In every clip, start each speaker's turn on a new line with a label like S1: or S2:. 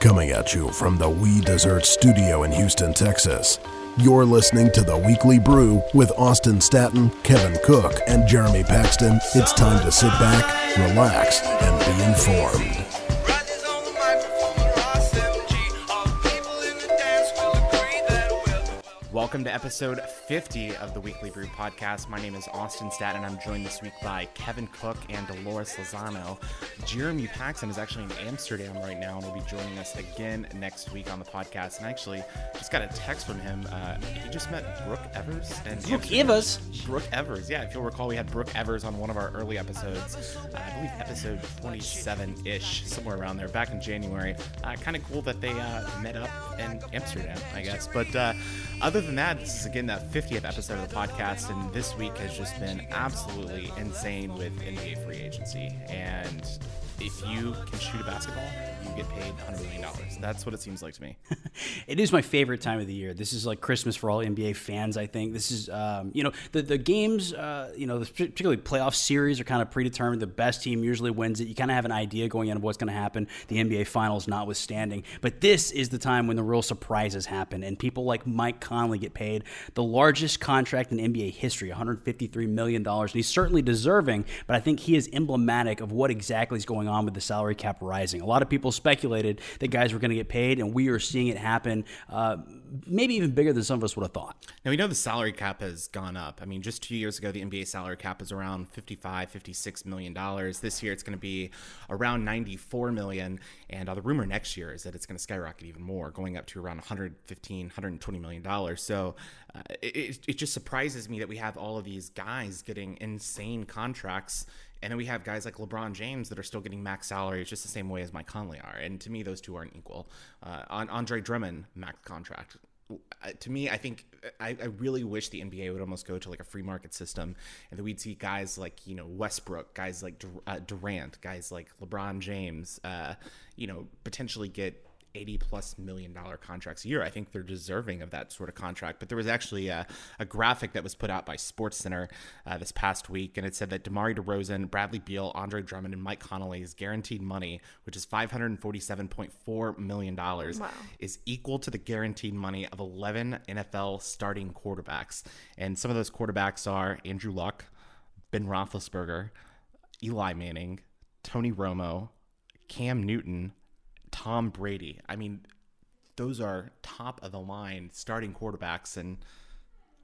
S1: Coming at you from the We Dessert Studio in Houston, Texas. You're listening to the Weekly Brew with Austin Staton, Kevin Cook, and Jeremy Paxton. It's time to sit back, relax, and be informed.
S2: Welcome to episode 50 of the Weekly Brew podcast. My name is Austin Stat, and I'm joined this week by Kevin Cook and Dolores Lozano. Jeremy Paxton is actually in Amsterdam right now and will be joining us again next week on the podcast. And actually, just got a text from him. Uh, he just met Brooke Evers. And
S3: Brooke Evers?
S2: Brooke Evers, yeah. If you'll recall, we had Brooke Evers on one of our early episodes. Uh, I believe episode 27 ish, somewhere around there, back in January. Uh, kind of cool that they uh, met up in Amsterdam, I guess. But uh, other than that, this is again the 50th episode of the podcast, and this week has just been absolutely insane with NBA free agency. And if you can shoot a basketball, get paid $100 million. That's what it seems like to me.
S3: It is my favorite time of the year. This is like Christmas for all NBA fans. I think this is, um, you know, the the games, uh, you know, particularly playoff series are kind of predetermined. The best team usually wins it. You kind of have an idea going in of what's going to happen. The NBA Finals notwithstanding, but this is the time when the real surprises happen, and people like Mike Conley get paid the largest contract in NBA history, 153 million dollars, and he's certainly deserving. But I think he is emblematic of what exactly is going on with the salary cap rising. A lot of people speculated that guys were going to get paid, and we are seeing it happen. Uh, maybe even bigger than some of us would have thought.
S2: Now we know the salary cap has gone up. I mean, just two years ago, the NBA salary cap was around 55, 56 million dollars. This year, it's going to be around 94 million. And uh, the rumor next year is that it's going to skyrocket even more, going up to around 115, 120 million dollars. So uh, it, it just surprises me that we have all of these guys getting insane contracts. And then we have guys like LeBron James that are still getting max salaries just the same way as Mike Conley are. And to me, those two aren't equal. Uh, on Andre Drummond, max contract uh, to me, I think I, I really wish the NBA would almost go to like a free market system, and that we'd see guys like you know Westbrook, guys like Dur- uh, Durant, guys like LeBron James, uh, you know, potentially get 80 plus million dollar contracts a year. I think they're deserving of that sort of contract. But there was actually a, a graphic that was put out by SportsCenter uh, this past week, and it said that DeMar DeRozan, Bradley Beal, Andre Drummond, and Mike Connolly's guaranteed money, which is 547.4 million dollars, is equal to the guaranteed money of 11 NFL starting quarterbacks. And some of those quarterbacks are Andrew Luck, Ben Roethlisberger, Eli Manning, Tony Romo, Cam Newton, Tom Brady. I mean, those are top of the line starting quarterbacks, and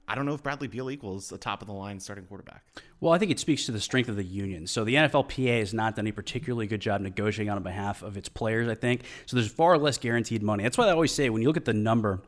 S2: I don't know if Bradley Beal equals a top of the line starting quarterback.
S3: Well, I think it speaks to the strength of the union. So the NFLPA has not done a particularly good job negotiating on behalf of its players, I think. So there's far less guaranteed money. That's why I always say when you look at the number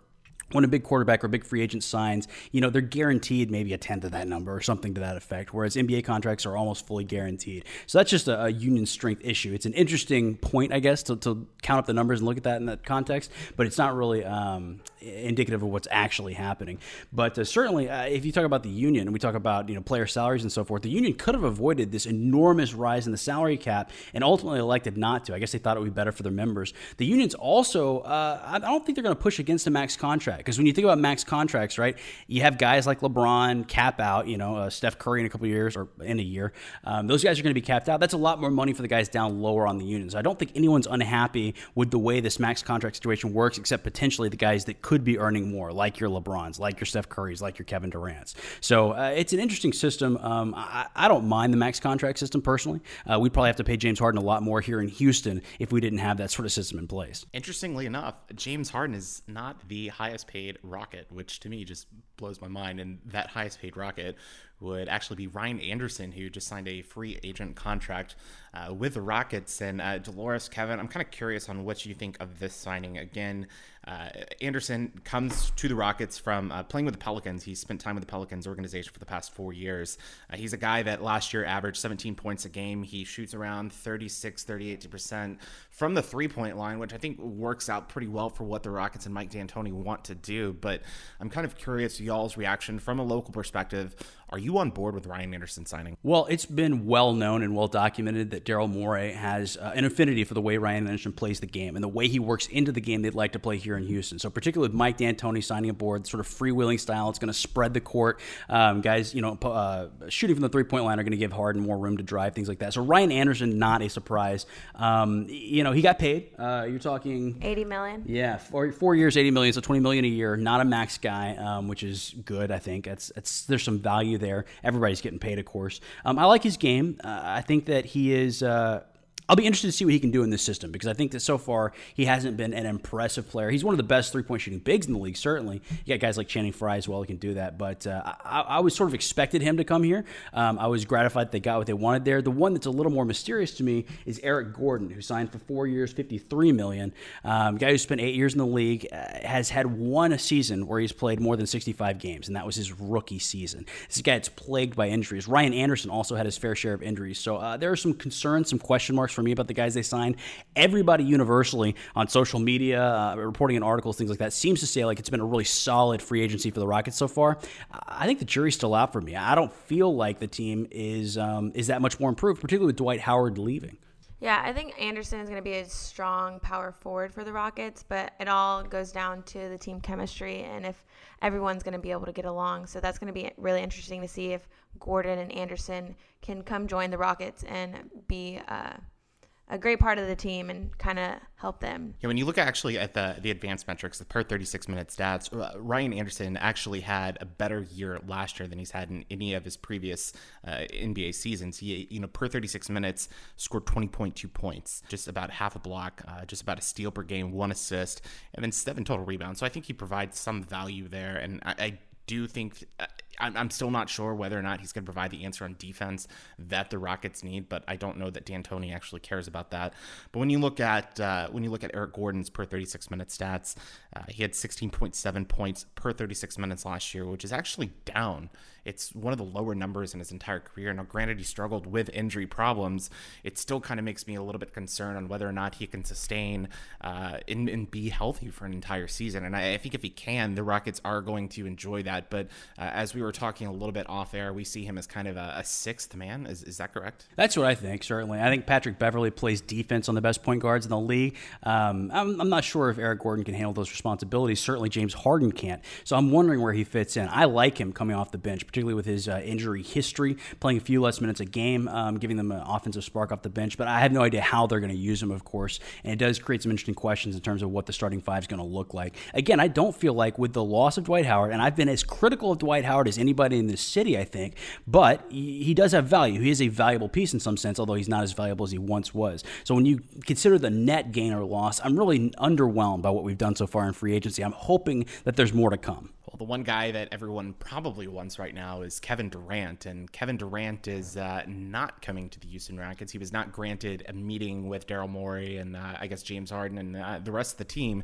S3: when a big quarterback or big free agent signs, you know, they're guaranteed maybe a tenth of that number or something to that effect, whereas NBA contracts are almost fully guaranteed. So that's just a, a union strength issue. It's an interesting point, I guess, to, to, count up the numbers and look at that in that context, but it's not really um, indicative of what's actually happening. But uh, certainly, uh, if you talk about the union and we talk about, you know, player salaries and so forth, the union could have avoided this enormous rise in the salary cap and ultimately elected not to. I guess they thought it would be better for their members. The union's also, uh, I don't think they're going to push against a max contract because when you think about max contracts, right, you have guys like LeBron cap out, you know, uh, Steph Curry in a couple years or in a year. Um, those guys are going to be capped out. That's a lot more money for the guys down lower on the unions. I don't think anyone's unhappy with the way this max contract situation works, except potentially the guys that could be earning more, like your LeBrons, like your Steph Currys, like your Kevin Durant's. So uh, it's an interesting system. Um, I, I, don't mind the max contract system personally. Uh, we'd probably have to pay James Harden a lot more here in Houston if we didn't have that sort of system in place.
S2: Interestingly enough, James Harden is not the highest paid Rocket, which to me just blows my mind. And that highest paid Rocket would actually be Ryan Anderson, who just signed a free agent contract uh, with the Rockets. And uh, Dolores, Kevin, I'm kind of curious on what you think of this signing. Again, uh, Anderson comes to the Rockets from uh, playing with the Pelicans. He spent time with the Pelicans organization for the past four years. Uh, he's a guy that last year averaged 17 points a game. He shoots around 36, 38% from the three point line, which I think works out pretty well for what the Rockets and Mike D'Antoni want to do. But I'm kind of curious y'all's reaction from a local perspective. Are you you on board with Ryan Anderson signing?
S3: Well, it's been well known and well documented that Daryl Morey has uh, an affinity for the way Ryan Anderson plays the game and the way he works into the game they'd like to play here in Houston. So, particularly with Mike D'Antoni signing aboard, sort of freewheeling style, it's going to spread the court. Um, guys, you know, uh, shooting from the three point line are going to give Harden more room to drive, things like that. So, Ryan Anderson, not a surprise. Um, you know, he got paid. Uh, you're talking
S4: 80 million.
S3: yeah, four, four years, eighty million, so twenty million a year. Not a max guy, um, which is good. I think it's, it's there's some value there. Everybody's getting paid, of course. Um, I like his game. Uh, I think that he is. Uh, I'll be interested to see what he can do in this system because I think that so far he hasn't been an impressive player. He's one of the best three point shooting bigs in the league, certainly. You got guys like Channing Frye as well who can do that, but uh, I, I was sort of expected him to come here. Um, I was gratified that they got what they wanted there. The one that's a little more mysterious to me is Eric Gordon, who signed for four years, fifty-three million. Um, guy who spent eight years in the league uh, has had one season where he's played more than sixty-five games, and that was his rookie season. This guy that's plagued by injuries. Ryan Anderson also had his fair share of injuries, so uh, there are some concerns, some question marks for me about the guys they signed. Everybody universally on social media, uh, reporting in articles, things like that, seems to say like it's been a really solid free agency for the Rockets so far. I think the jury's still out for me. I don't feel like the team is um, is that much more improved, particularly with Dwight Howard leaving.
S4: Yeah, I think Anderson is going to be a strong power forward for the Rockets, but it all goes down to the team chemistry and if everyone's going to be able to get along. So that's going to be really interesting to see if Gordon and Anderson can come join the Rockets and be uh, a great part of the team and kind of help them.
S2: Yeah, when you look actually at the the advanced metrics, the per 36 minute stats, uh, Ryan Anderson actually had a better year last year than he's had in any of his previous uh, NBA seasons. He, you know, per 36 minutes, scored 20.2 points, just about half a block, uh, just about a steal per game, one assist, and then seven total rebounds. So I think he provides some value there, and I, I do think uh, I'm, I'm still not sure whether or not he's going to provide the answer on defense that the Rockets need, but I don't know that D'Antoni actually cares about that. But when you look at uh, when you look at Eric Gordon's per 36 minute stats, uh, he had 16.7 points per 36 minutes last year, which is actually down. It's one of the lower numbers in his entire career. Now, granted, he struggled with injury problems. It still kind of makes me a little bit concerned on whether or not he can sustain uh, and, and, be healthy for an entire season. And I, I, think if he can, the Rockets are going to enjoy that. But uh, as we were talking a little bit off air, we see him as kind of a, a sixth man. Is, is that correct?
S3: That's what I think, certainly. I think Patrick Beverley plays defense on the best point guards in the league. Um, I'm, I'm not sure if Eric Gordon can handle those responsibilities. Certainly, James Harden can't. So I'm wondering where he fits in. I like him coming off the bench, particularly with his uh, injury history, playing a few less minutes a game, um, giving them an offensive spark off the bench. But I have no idea how they're going to use him, of course. And it does create some interesting questions in terms of what the starting five is going to look like. Again, I don't feel like with the loss of Dwight Howard, and I've been as critical of Dwight Howard as anybody in this city, I think, but he does have value. He is a valuable piece in some sense, although he's not as valuable as he once was. So when you consider the net gain or loss, I'm really underwhelmed by what we've done so far in free agency. I'm hoping that there's more to come.
S2: Well, the one guy that everyone probably wants right now is Kevin Durant, and Kevin Durant is uh, not coming to the Houston Rockets. He was not granted a meeting with Daryl Morey and uh, I guess James Harden and uh, the rest of the team.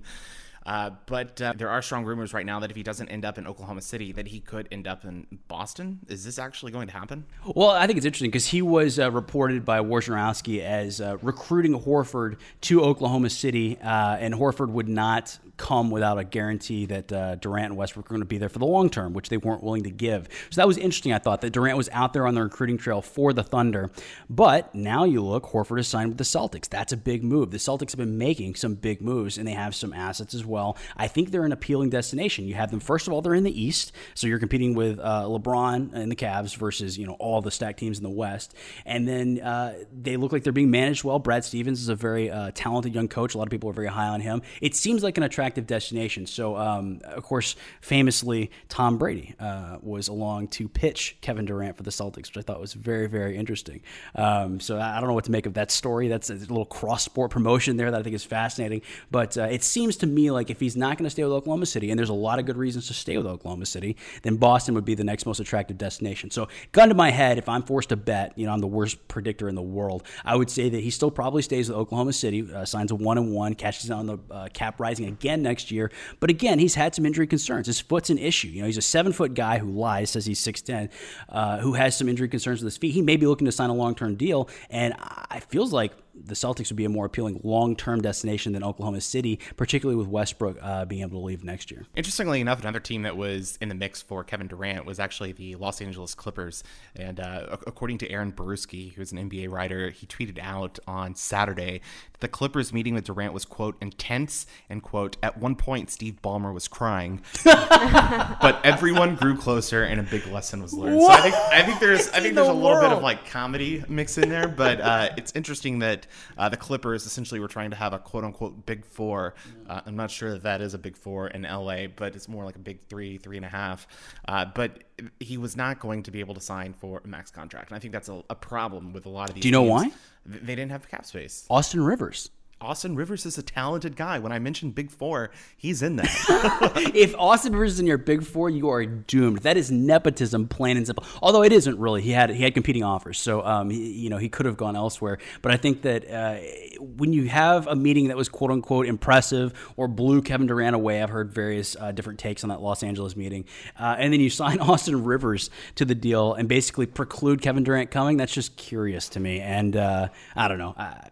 S2: Uh, but uh, there are strong rumors right now that if he doesn't end up in Oklahoma City, that he could end up in Boston. Is this actually going to happen?
S3: Well, I think it's interesting because he was uh, reported by Wojnarowski as uh, recruiting Horford to Oklahoma City, uh, and Horford would not come without a guarantee that Durant and Westbrook were going to be there for the long term, which they weren't willing to give. So that was interesting. I thought that Durant was out there on the recruiting trail for the Thunder, but now you look, Horford is signed with the Celtics. That's a big move. The Celtics have been making some big moves, and they have some assets as well. I think they're an appealing destination. You have them first of all, they're in the East, so you're competing with uh, LeBron and the Cavs versus you know all the stacked teams in the West, and then uh, they look like they're being managed well. Brad Stevens is a very uh, talented young coach. A lot of people are very high on him. It seems like an attractive destination. So, um, of course, famously, Tom Brady uh, was along to pitch Kevin Durant for the Celtics, which I thought was very, very interesting. Um, so I don't know what to make of that story. That's a little cross sport promotion there that I think is fascinating. But uh, it seems to me like if he's not going to stay with Oklahoma City, and there's a lot of good reasons to stay with Oklahoma City, then Boston would be the next most attractive destination. So, gun to my head, if I'm forced to bet, you know, I'm the worst predictor in the world, I would say that he still probably stays with Oklahoma City, uh, signs a one and one, catches on the uh, cap rising again next year. But again, he's had some injury concerns. His foot's an issue. You know, he's a seven foot guy who lies, says he's 6'10, uh, who has some injury concerns with his feet. He may be looking to sign a long term deal. And it feels like the Celtics would be a more appealing long term destination than Oklahoma City, particularly with Westbrook uh, being able to leave next year.
S2: Interestingly enough, another team that was in the mix for Kevin Durant was actually the Los Angeles Clippers. And uh, according to Aaron Bruski, who's an NBA writer, he tweeted out on Saturday that the Clippers meeting with Durant was, quote, intense and, quote, at one point, Steve Ballmer was crying. but everyone grew closer and a big lesson was learned. So I think, I think there's, I think there's a little bit of like comedy mix in there, but uh, it's interesting that uh, the Clippers essentially were trying to have a quote unquote big four. Uh, I'm not sure that that is a big four in LA, but it's more like a big three, three and a half. Uh, but he was not going to be able to sign for a max contract, and I think that's a, a problem with a lot of these.
S3: Do you know
S2: teams.
S3: why?
S2: They didn't have cap space.
S3: Austin Rivers.
S2: Austin Rivers is a talented guy. When I mentioned Big Four, he's in that.
S3: if Austin Rivers is in your big four, you are doomed. That is nepotism, plain and simple. Although it isn't really. He had he had competing offers, so um, he, you know he could have gone elsewhere. But I think that uh, when you have a meeting that was quote unquote impressive or blew Kevin Durant away, I've heard various uh, different takes on that Los Angeles meeting, uh, and then you sign Austin Rivers to the deal and basically preclude Kevin Durant coming. That's just curious to me, and uh, I don't know. I,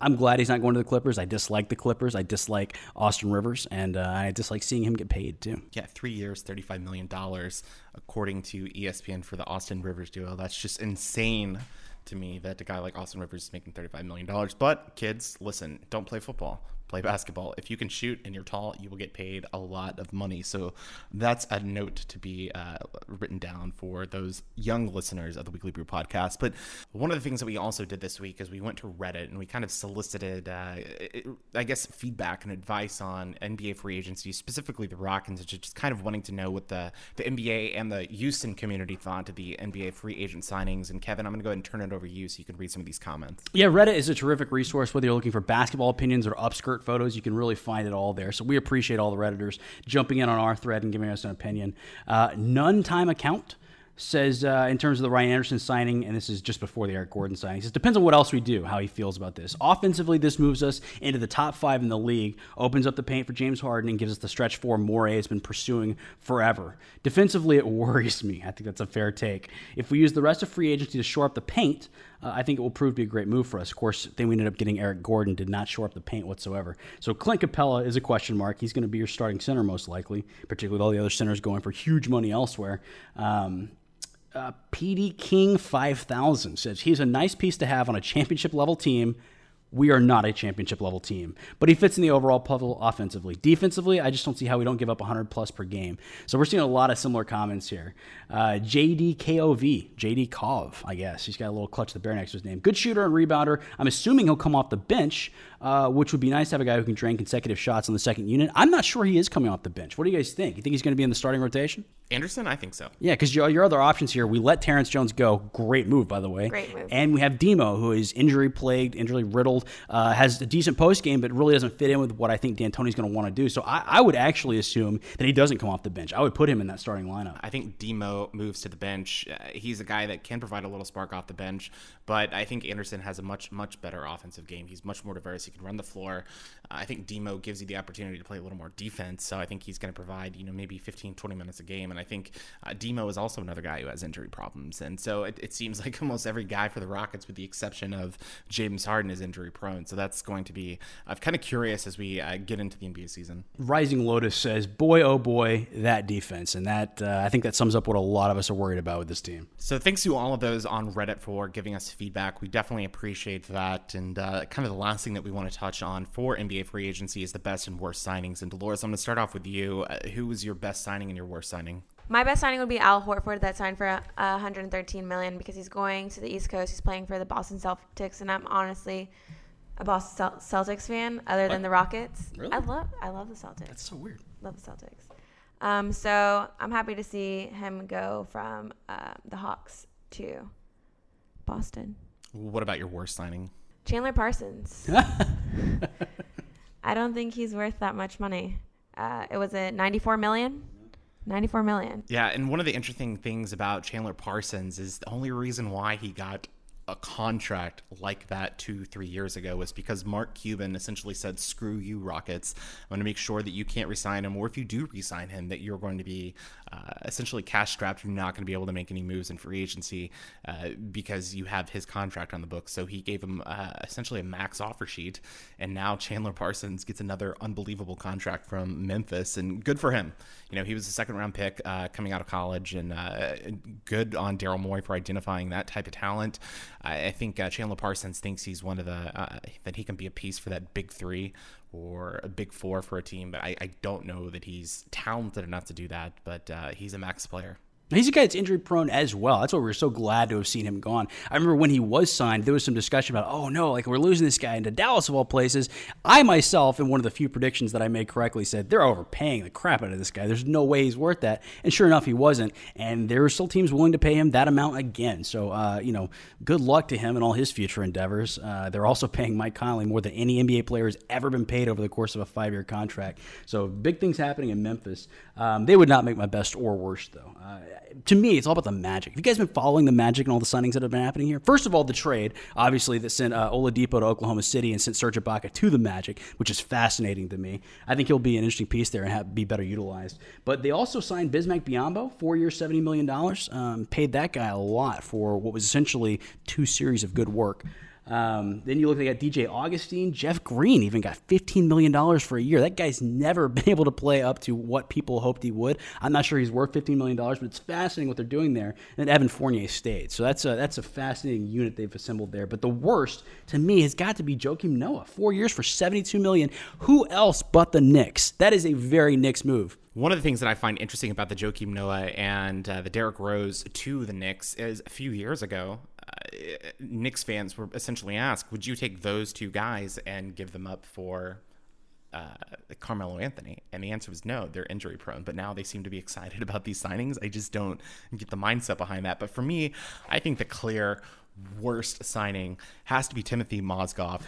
S3: I'm glad he's not going to the Clippers. I dislike the Clippers. I dislike Austin Rivers, and uh, I dislike seeing him get paid too.
S2: Yeah, three years, $35 million, according to ESPN for the Austin Rivers duo. That's just insane to me that a guy like Austin Rivers is making $35 million. But kids, listen, don't play football. Play basketball. If you can shoot and you're tall, you will get paid a lot of money. So that's a note to be uh, written down for those young listeners of the Weekly Brew podcast. But one of the things that we also did this week is we went to Reddit and we kind of solicited, uh, I guess, feedback and advice on NBA free agency, specifically the Rockets, just kind of wanting to know what the, the NBA and the Houston community thought of the NBA free agent signings. And Kevin, I'm going to go ahead and turn it over to you so you can read some of these comments.
S3: Yeah, Reddit is a terrific resource. Whether you're looking for basketball opinions or upskirt photos, you can really find it all there. So we appreciate all the Redditors jumping in on our thread and giving us an opinion. Uh, None time account says uh, in terms of the Ryan Anderson signing, and this is just before the Eric Gordon signing. Says depends on what else we do, how he feels about this. Offensively, this moves us into the top five in the league, opens up the paint for James Harden, and gives us the stretch four Morey has been pursuing forever. Defensively, it worries me. I think that's a fair take. If we use the rest of free agency to shore up the paint, uh, I think it will prove to be a great move for us. Of course, then we ended up getting Eric Gordon, did not shore up the paint whatsoever. So Clint Capela is a question mark. He's going to be your starting center most likely, particularly with all the other centers going for huge money elsewhere. Um, uh, PD King 5000 says he's a nice piece to have on a championship level team. We are not a championship level team, but he fits in the overall puzzle offensively. Defensively, I just don't see how we don't give up 100 plus per game. So we're seeing a lot of similar comments here. Uh, JDKOV, JD Kov, I guess. He's got a little clutch the bear next to his name. Good shooter and rebounder. I'm assuming he'll come off the bench, uh, which would be nice to have a guy who can drain consecutive shots on the second unit. I'm not sure he is coming off the bench. What do you guys think? You think he's going to be in the starting rotation?
S2: Anderson, I think so.
S3: Yeah, because your, your other options here, we let Terrence Jones go. Great move, by the way.
S4: Great move.
S3: And we have Demo, who is injury plagued, injury riddled, uh, has a decent post game, but really doesn't fit in with what I think D'Antoni's going to want to do. So I, I would actually assume that he doesn't come off the bench. I would put him in that starting lineup.
S2: I think Demo moves to the bench. Uh, he's a guy that can provide a little spark off the bench, but I think Anderson has a much, much better offensive game. He's much more diverse. He can run the floor. I think Demo gives you the opportunity to play a little more defense, so I think he's going to provide, you know, maybe 15, 20 minutes a game. And I think uh, Demo is also another guy who has injury problems. And so it, it seems like almost every guy for the Rockets, with the exception of James Harden, is injury prone. So that's going to be uh, kind of curious as we uh, get into the NBA season.
S3: Rising Lotus says, "Boy, oh boy, that defense," and that uh, I think that sums up what a lot of us are worried about with this team.
S2: So thanks to all of those on Reddit for giving us feedback. We definitely appreciate that. And uh, kind of the last thing that we want to touch on for NBA free agency is the best and worst signings. And Dolores, I'm going to start off with you. Uh, who was your best signing and your worst signing?
S4: My best signing would be Al Horford that signed for uh, 113 million because he's going to the East Coast. He's playing for the Boston Celtics, and I'm honestly a Boston Celtics fan other than the Rockets.
S3: Really?
S4: I love I love the Celtics.
S3: That's so weird.
S4: love the Celtics. Um, so I'm happy to see him go from uh, the Hawks to Boston.
S2: What about your worst signing?
S4: Chandler Parsons. I don't think he's worth that much money. Uh, it was a 94 million. 94 million.
S2: Yeah, and one of the interesting things about Chandler Parsons is the only reason why he got a contract like that two, three years ago was because Mark Cuban essentially said, screw you, Rockets. I'm going to make sure that you can't resign him, or if you do resign him, that you're going to be uh, essentially cash strapped. You're not going to be able to make any moves in free agency uh, because you have his contract on the books. So he gave him uh, essentially a max offer sheet. And now Chandler Parsons gets another unbelievable contract from Memphis, and good for him. You know, he was a second round pick uh, coming out of college, and uh, good on Daryl Morey for identifying that type of talent. I, I think Chandler Parsons thinks he's one of the that he can be a piece for that big three or a big four for a team, but I, I don't know that he's talented enough to do that. But uh, he's a max player.
S3: He's a guy that's injury prone as well. That's why we're so glad to have seen him gone. I remember when he was signed, there was some discussion about, oh no, like we're losing this guy into Dallas of all places. I myself, in one of the few predictions that I made correctly, said they're overpaying the crap out of this guy. There's no way he's worth that. And sure enough, he wasn't. And there were still teams willing to pay him that amount again. So, uh, you know, good luck to him and all his future endeavors. Uh, they're also paying Mike Conley more than any NBA player has ever been paid over the course of a five year contract. So, big things happening in Memphis. Um, they would not make my best or worst, though. Uh, to me, it's all about the magic. Have you guys been following the magic and all the signings that have been happening here? First of all, the trade, obviously, that sent uh, Oladipo to Oklahoma City and sent Serge Ibaka to the Magic, which is fascinating to me. I think he'll be an interesting piece there and have, be better utilized. But they also signed Bismack Biyombo, four years, $70 million. Um, paid that guy a lot for what was essentially two series of good work. Um, then you look, at DJ Augustin. Jeff Green even got $15 million for a year. That guy's never been able to play up to what people hoped he would. I'm not sure he's worth $15 million, but it's fascinating what they're doing there. And Evan Fournier stayed. So that's a, that's a fascinating unit they've assembled there. But the worst, to me, has got to be Joakim Noah. Four years for 72 million. Who else but the Knicks? That is a very Knicks move.
S2: One of the things that I find interesting about the Joakim Noah and uh, the Derrick Rose to the Knicks is a few years ago, Knicks fans were essentially asked, would you take those two guys and give them up for uh, Carmelo Anthony? And the answer was no, they're injury prone. But now they seem to be excited about these signings. I just don't get the mindset behind that. But for me, I think the clear worst signing has to be Timothy Mozgov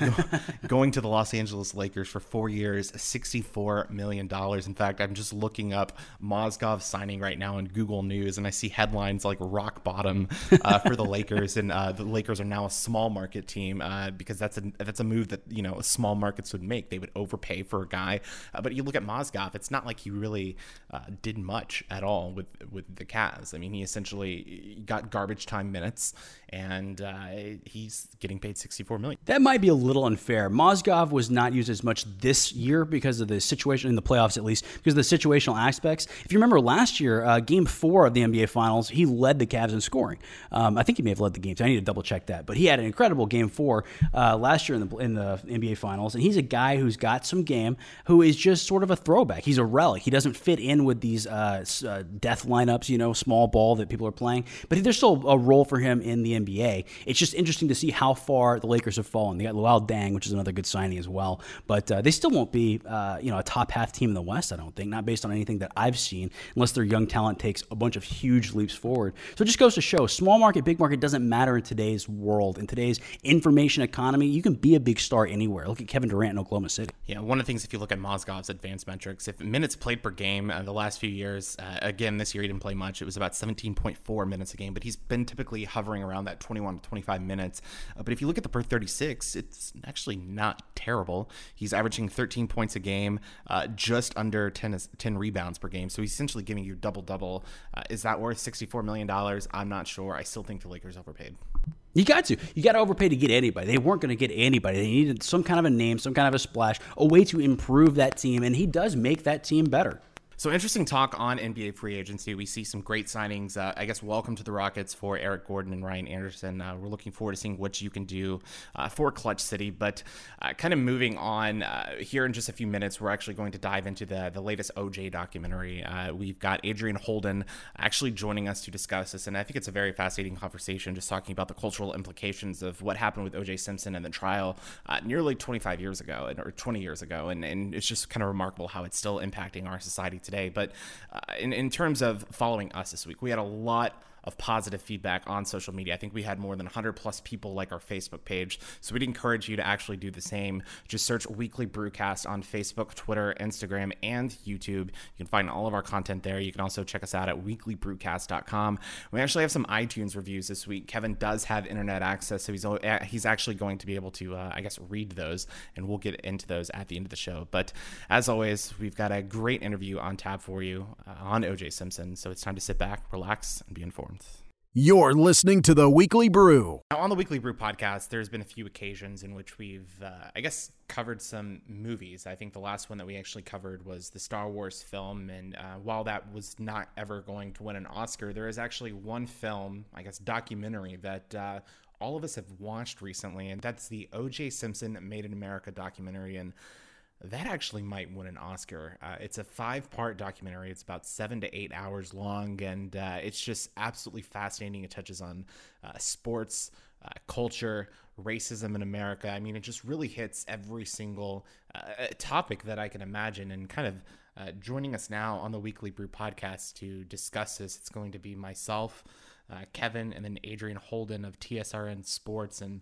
S2: going to the Los Angeles Lakers for four years, $64 million. In fact, I'm just looking up Mozgov signing right now in Google News, and I see headlines like rock bottom uh, for the Lakers, and uh, the Lakers are now a small market team uh, because that's a that's a move that you know small markets would make. They would overpay for a guy, uh, but you look at Mozgov, it's not like he really uh, did much at all with with the Cavs. I mean, he essentially got garbage time minutes, and uh, he's getting paid 64 million.
S3: That might be a little unfair. Mozgov was not used as much this year because of the situation in the playoffs, at least because of the situational aspects. If you remember last year, uh, Game Four of the NBA Finals, he led the Cavs in scoring. Um, I think he may have led the game. So I need to double check that, but he had an incredible Game Four uh, last year in the in the NBA Finals, and he's a guy who's got some game, who is just sort of a throwback. He's a relic. He doesn't fit in with these uh, uh, death lineups, you know, small ball that people are playing, but there's still a role for him in the NBA. It's just interesting to see how far the Lakers have fallen. They got Luol Deng, which is another good signing as well, but uh, they still won't be, uh, you know, a top half team in the West. I don't think, not based on anything that I've seen, unless their young talent takes a bunch of huge leaps forward. So it just goes to show, small market, big market doesn't matter in today's world. In today's information economy, you can be a big star anywhere. Look at Kevin Durant in Oklahoma City.
S2: Yeah, one of the things if you look at Mozgov's advanced metrics, if minutes played per game uh, the last few years, uh, again this year he didn't play much. It was about 17.4 minutes a game, but he's been typically hovering around that 21 to 25 minutes. Uh, but if you look at the per 36, it's actually not terrible. He's averaging 13 points a game, uh, just under 10, 10 rebounds per game. So he's essentially giving you double double. Uh, is that worth 64 million dollars? I'm not sure. I still think the Lakers overpaid.
S3: You got to. You got to overpay to get anybody. They weren't going to get anybody. They needed some kind of a name, some kind of a splash, a way to improve that team, and he does make that team better.
S2: So interesting talk on NBA free agency. We see some great signings. Uh, I guess welcome to the Rockets for Eric Gordon and Ryan Anderson. Uh, we're looking forward to seeing what you can do uh, for Clutch City. But uh, kind of moving on uh, here in just a few minutes, we're actually going to dive into the the latest OJ documentary. Uh, we've got Adrian Holden actually joining us to discuss this, and I think it's a very fascinating conversation, just talking about the cultural implications of what happened with OJ Simpson and the trial nearly 25 years ago, or 20 years ago, and and it's just kind of remarkable how it's still impacting our society today today. But uh, in, in terms of following us this week, we had a lot of positive feedback on social media. I think we had more than 100 plus people like our Facebook page. So we'd encourage you to actually do the same. Just search Weekly Brewcast on Facebook, Twitter, Instagram, and YouTube. You can find all of our content there. You can also check us out at weeklybrewcast.com. We actually have some iTunes reviews this week. Kevin does have internet access, so he's he's actually going to be able to, uh, I guess, read those, and we'll get into those at the end of the show. But as always, we've got a great interview on tap for you uh, on OJ Simpson. So it's time to sit back, relax, and be informed.
S1: You're listening to the Weekly Brew.
S2: Now, on the Weekly Brew podcast, there's been a few occasions in which we've, uh, I guess, covered some movies. I think the last one that we actually covered was the Star Wars film. And uh, while that was not ever going to win an Oscar, there is actually one film, I guess, documentary that uh, all of us have watched recently. And that's the O.J. Simpson Made in America documentary. And that actually might win an Oscar. Uh, it's a five part documentary. It's about seven to eight hours long, and uh, it's just absolutely fascinating. It touches on uh, sports, uh, culture, racism in America. I mean, it just really hits every single uh, topic that I can imagine. And kind of uh, joining us now on the Weekly Brew podcast to discuss this, it's going to be myself, Kevin, and then Adrian Holden of TSRN Sports. And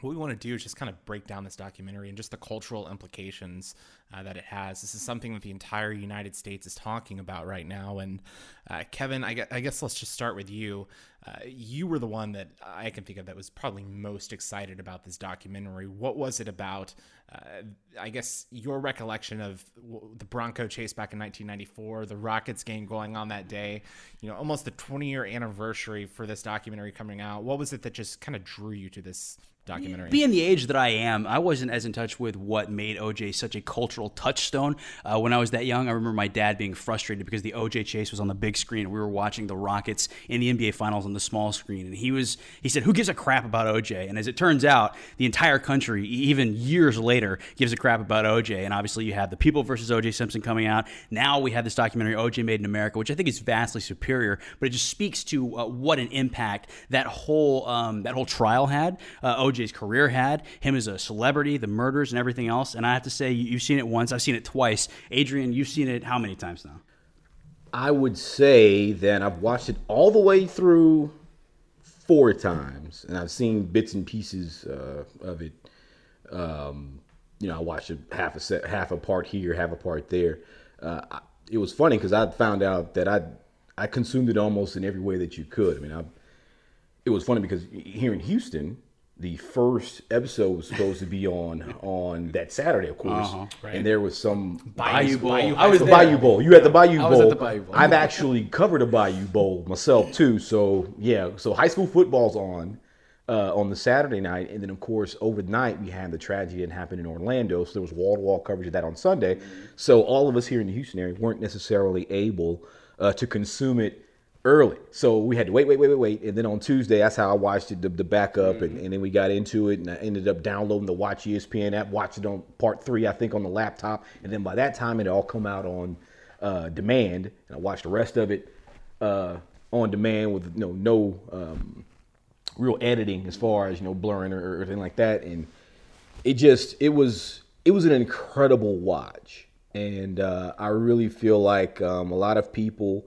S2: what we want to do is just kind of break down this documentary and just the cultural implications uh, that it has. This is something that the entire United States is talking about right now. And uh, Kevin, I guess, I guess, let's just start with you. Uh, you were the one that I can think of that was probably most excited about this documentary. What was it about? Uh, I guess your recollection of the Bronco chase back in 1994, the Rockets game going on that day, you know, almost the 20 year anniversary for this documentary coming out. What was it that just kind of drew you to this documentary.
S3: Being the age that I am, I wasn't as in touch with what made OJ such a cultural touchstone. Uh, when I was that young, I remember my dad being frustrated because the OJ chase was on the big screen we were watching the Rockets in the NBA Finals on the small screen. And he was he said, "Who gives a crap about OJ?" And as it turns out, the entire country, even years later, gives a crap about OJ. And obviously, you have the People versus OJ Simpson coming out. Now we have this documentary, OJ Made in America, which I think is vastly superior, but it just speaks to uh, what an impact that whole um, that whole trial had. Uh, OJ OJ's career had, him as a celebrity, the murders and everything else. And I have to say, you've seen it once. I've seen it twice. Adrian, you've seen it how many times now?
S5: I would say that I've watched it all the way through four times, and I've seen bits and pieces uh, of it. Um, you know, I watched half a set, half a part here, half a part there. Uh, it was funny because I found out that I I consumed it almost in every way that you could. I mean, I, it was funny because here in Houston, the first episode was supposed to be on on that Saturday, of course,
S3: Uh-huh,
S5: and there was some
S2: Bayou Bowl.
S5: I was the Bayou Bowl. You had the Bayou
S6: I
S5: Bowl.
S6: was at the Bayou Bowl.
S5: I've actually covered a Bayou Bowl myself too. So yeah, so high school football's on uh, on the Saturday night, and then of course overnight we had the tragedy that happened in Orlando. So there was wall to wall coverage of that on Sunday. So all of us here in the Houston area weren't necessarily able uh, to consume it early. So we had to wait, wait, wait, wait, wait. And then on Tuesday, that's how I watched it, the, the backup. And, and then we got into it, and I ended up downloading the Watch ESPN app, watched it on part three, I think, on the laptop. And then by that time, it all come out on uh, demand. And I watched the rest of it uh, on demand with you know, no um, real editing as far as you know blurring or, or anything like that. And it just it was it was an incredible watch, and uh, I really feel like um, a lot of people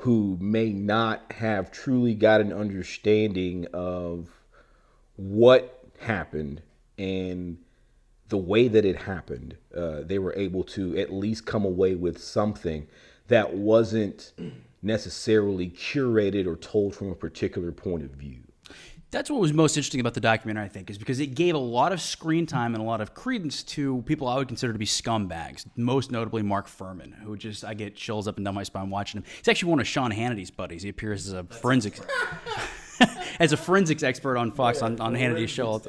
S5: who may not have truly got an understanding of what happened and the way that it happened, uh, they were able to at least come away with something that wasn't necessarily curated or told from a particular point of view.
S3: That's what was most interesting about the documentary, I think, is because it gave a lot of screen time and a lot of credence to people I would consider to be scumbags. Most notably, Mark Fuhrman, who just I get chills up and down my spine watching him. He's actually one of Sean Hannity's buddies. He appears as a forensics. as a forensics expert on Fox on, on Hannity's show.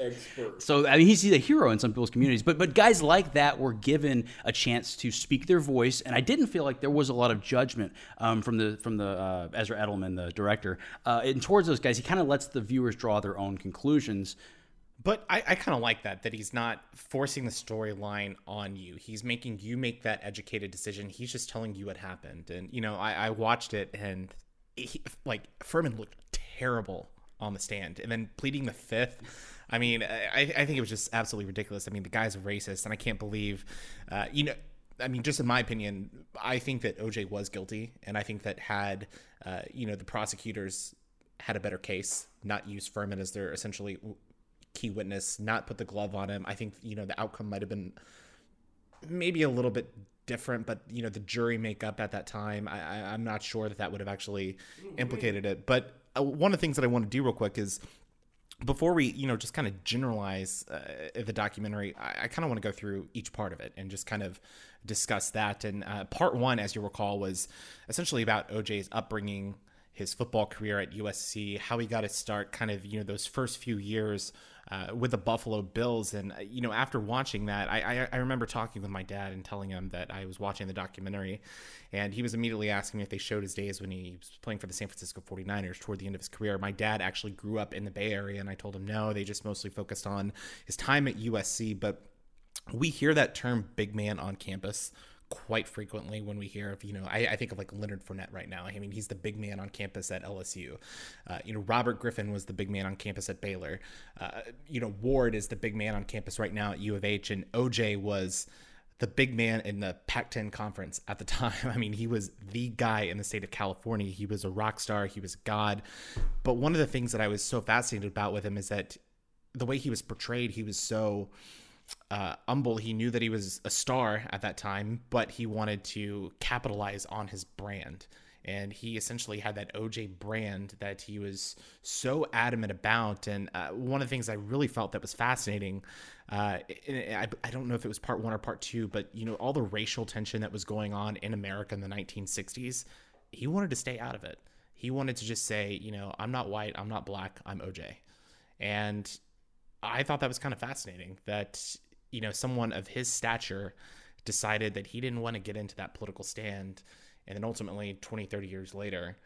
S3: So I mean, he's, he's a hero in some people's communities. But but guys like that were given a chance to speak their voice, and I didn't feel like there was a lot of judgment um, from the from the uh, Ezra Edelman, the director, uh, and towards those guys. He kind of lets the viewers draw their own conclusions.
S2: But I, I kind of like that, that he's not forcing the storyline on you. He's making you make that educated decision. He's just telling you what happened. And, you know, I, I watched it and, he, like, Fuhrman looked terrible on the stand. And then pleading the fifth, I mean, I, I think it was just absolutely ridiculous. I mean, the guy's a racist, and I can't believe, uh, you know, I mean, just in my opinion, I think that OJ was guilty. And I think that had, uh, you know, the prosecutors had a better case, not use Fuhrman as their essentially key witness, not put the glove on him. I think you know the outcome might have been maybe a little bit different, but you know the jury makeup at that time, I, I, I'm not sure that that would have actually implicated it. But one of the things that I want to do real quick is before we you know just kind of generalize uh, the documentary i, I kind of want to go through each part of it and just kind of discuss that. And uh, part one as you recall was essentially about oj's upbringing his football career at usc how he got his start kind of you know those first few years uh, with the Buffalo Bills. And, uh, you know, after watching that, I, I, I, remember talking with my dad and telling him that I was watching the documentary. And he was immediately asking me if they showed his days when he was playing for the San Francisco 49ers toward the end of his career. My dad actually grew up in the Bay Area, and I told him no, they just mostly focused on his time at USC. But we hear that term big man on campus quite frequently when we hear of, you know, I, I, think of like Leonard Fournette right now. I mean, he's the big man on campus at LSU. Uh, you know, Robert Griffin was the big man on campus at Baylor. Uh, you know, Ward is the big man on campus right now at U of H, and OJ was the big man in the Pac 10 conference at the time. I mean, he was the guy in the state of California. He was a rock star, he was God. But one of the things that I was so fascinated about with him is that the way he was portrayed, he was so uh, humble. He knew that he was a star at that time, but he wanted to capitalize on his brand. And he essentially had that OJ brand that he was so adamant about. And uh, one of the things I really felt that was fascinating, uh, I, I don't know if it was part one or part two, but you know, all the racial tension that was going on in America in the 1960s, he wanted to stay out of it. He wanted to just say, you know, I'm not white, I'm not black, I'm OJ. And I thought that was kind of fascinating that you know someone of his stature decided that he didn't want to get into that political stand and then ultimately 20 30 years later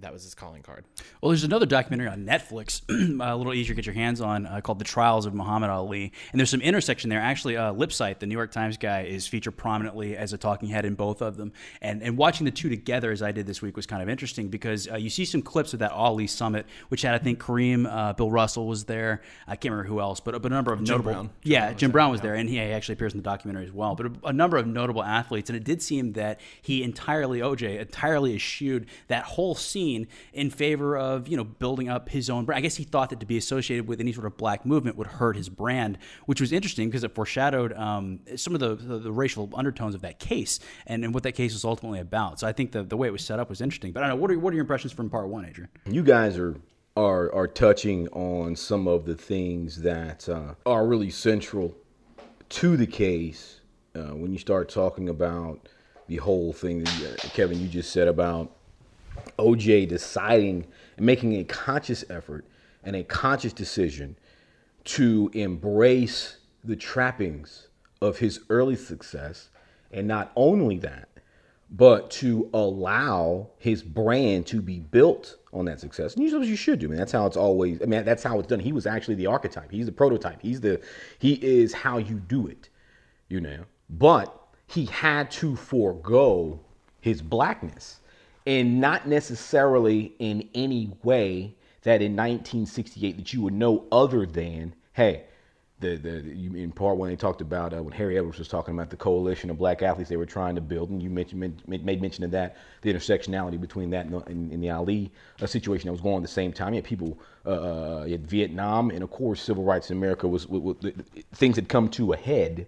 S2: that was his calling card.
S3: Well, there's another documentary on Netflix, a little easier to get your hands on, uh, called "The Trials of Muhammad Ali," and there's some intersection there. Actually, uh, Lipsyte, the New York Times guy, is featured prominently as a talking head in both of them. And and watching the two together, as I did this week, was kind of interesting because uh, you see some clips of that Ali summit, which had I think Kareem, uh, Bill Russell was there. I can't remember who else, but but a number of
S2: Jim
S3: notable.
S2: Brown. Jim
S3: yeah,
S2: Brown was
S3: Jim
S2: there,
S3: Brown was
S2: yeah.
S3: there, and he actually appears in the documentary as well. But a, a number of notable athletes, and it did seem that he entirely OJ entirely eschewed that whole scene in favor of you know building up his own brand. I guess he thought that to be associated with any sort of black movement would hurt his brand, which was interesting because it foreshadowed um, some of the, the the racial undertones of that case and, and what that case was ultimately about. So I think the the way it was set up was interesting. But I don't know what are what are your impressions from part one, Adrian?
S5: You guys are are are touching on some of the things that uh, are really central to the case uh, when you start talking about the whole thing that uh, Kevin you just said about OJ deciding and making a conscious effort and a conscious decision to embrace the trappings of his early success and not only that but to allow his brand to be built on that success. And you should do. I mean, that's how it's always. I mean, that's how it's done. He was actually the archetype. He's the prototype. He's the. He is how you do it. You know. But he had to forego his blackness, and not necessarily in any way that in 1968 that you would know other than hey the the you, in part one they talked about uh, when Harry Edwards was talking about the coalition of black athletes they were trying to build, and you mentioned made, mention of that the intersectionality between that and, the- and, and the Ali uh, situation that was going on at the same time. You had people, uh, uh, Vietnam, and of course civil rights in America was, was, was things had come to a head.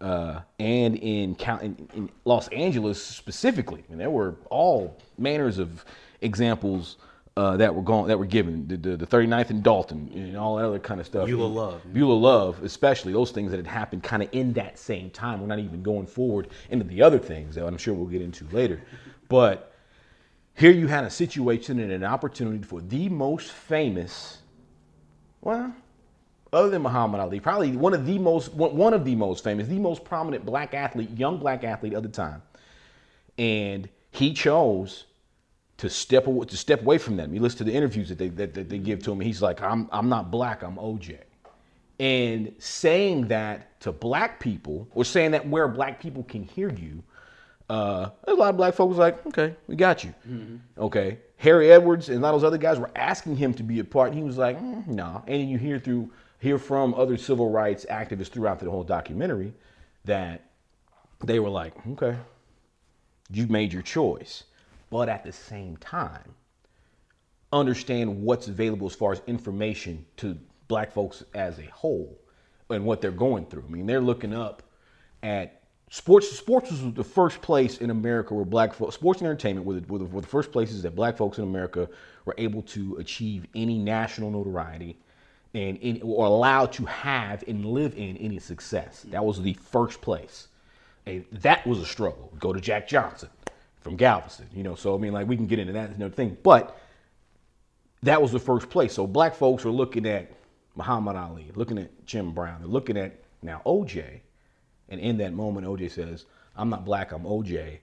S5: Uh, and in, in in Los Angeles specifically, I mean, there were all manners of examples uh, that were going that were given the, the, the 39th and Dalton and all that other kind of stuff.
S3: Eula Love.
S5: Eula Love, especially those things that had happened kind of in that same time. We're not even going forward into the other things that I'm sure we'll get into later. But here you had a situation and an opportunity for the most famous, well, other than Muhammad Ali, probably one of the most one of the most famous, the most prominent black athlete, young black athlete of the time. And he chose to step away, to step away from them. You listen to the interviews that they that, that they give to him. He's like, I'm I'm not black, I'm OJ. And saying that to black people, or saying that where black people can hear you, uh, there's a lot of black folks like, okay, we got you. Okay. Harry Edwards and a lot of those other guys were asking him to be a part, and he was like, mm, no. And you hear through hear from other civil rights activists throughout the whole documentary that they were like, okay, you've made your choice. But at the same time, understand what's available as far as information to black folks as a whole and what they're going through. I mean, they're looking up at sports. Sports was the first place in America where black folks, sports and entertainment were the, were, the, were the first places that black folks in America were able to achieve any national notoriety and in, or allowed to have and live in any success. That was the first place. And that was a struggle. Go to Jack Johnson from Galveston, you know. So I mean, like we can get into that another thing, but that was the first place. So black folks were looking at Muhammad Ali, looking at Jim Brown, they're looking at now OJ, and in that moment, OJ says, "I'm not black, I'm OJ,"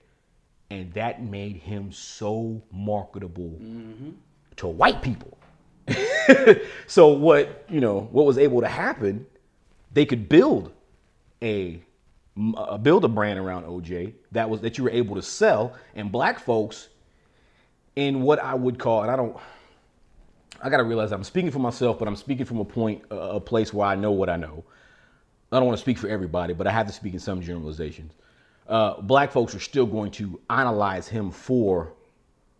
S5: and that made him so marketable mm-hmm. to white people. so what you know, what was able to happen? They could build a build a brand around OJ that was that you were able to sell, and black folks in what I would call, and I don't, I gotta realize I'm speaking for myself, but I'm speaking from a point, a place where I know what I know. I don't want to speak for everybody, but I have to speak in some generalizations. Uh, black folks are still going to analyze him for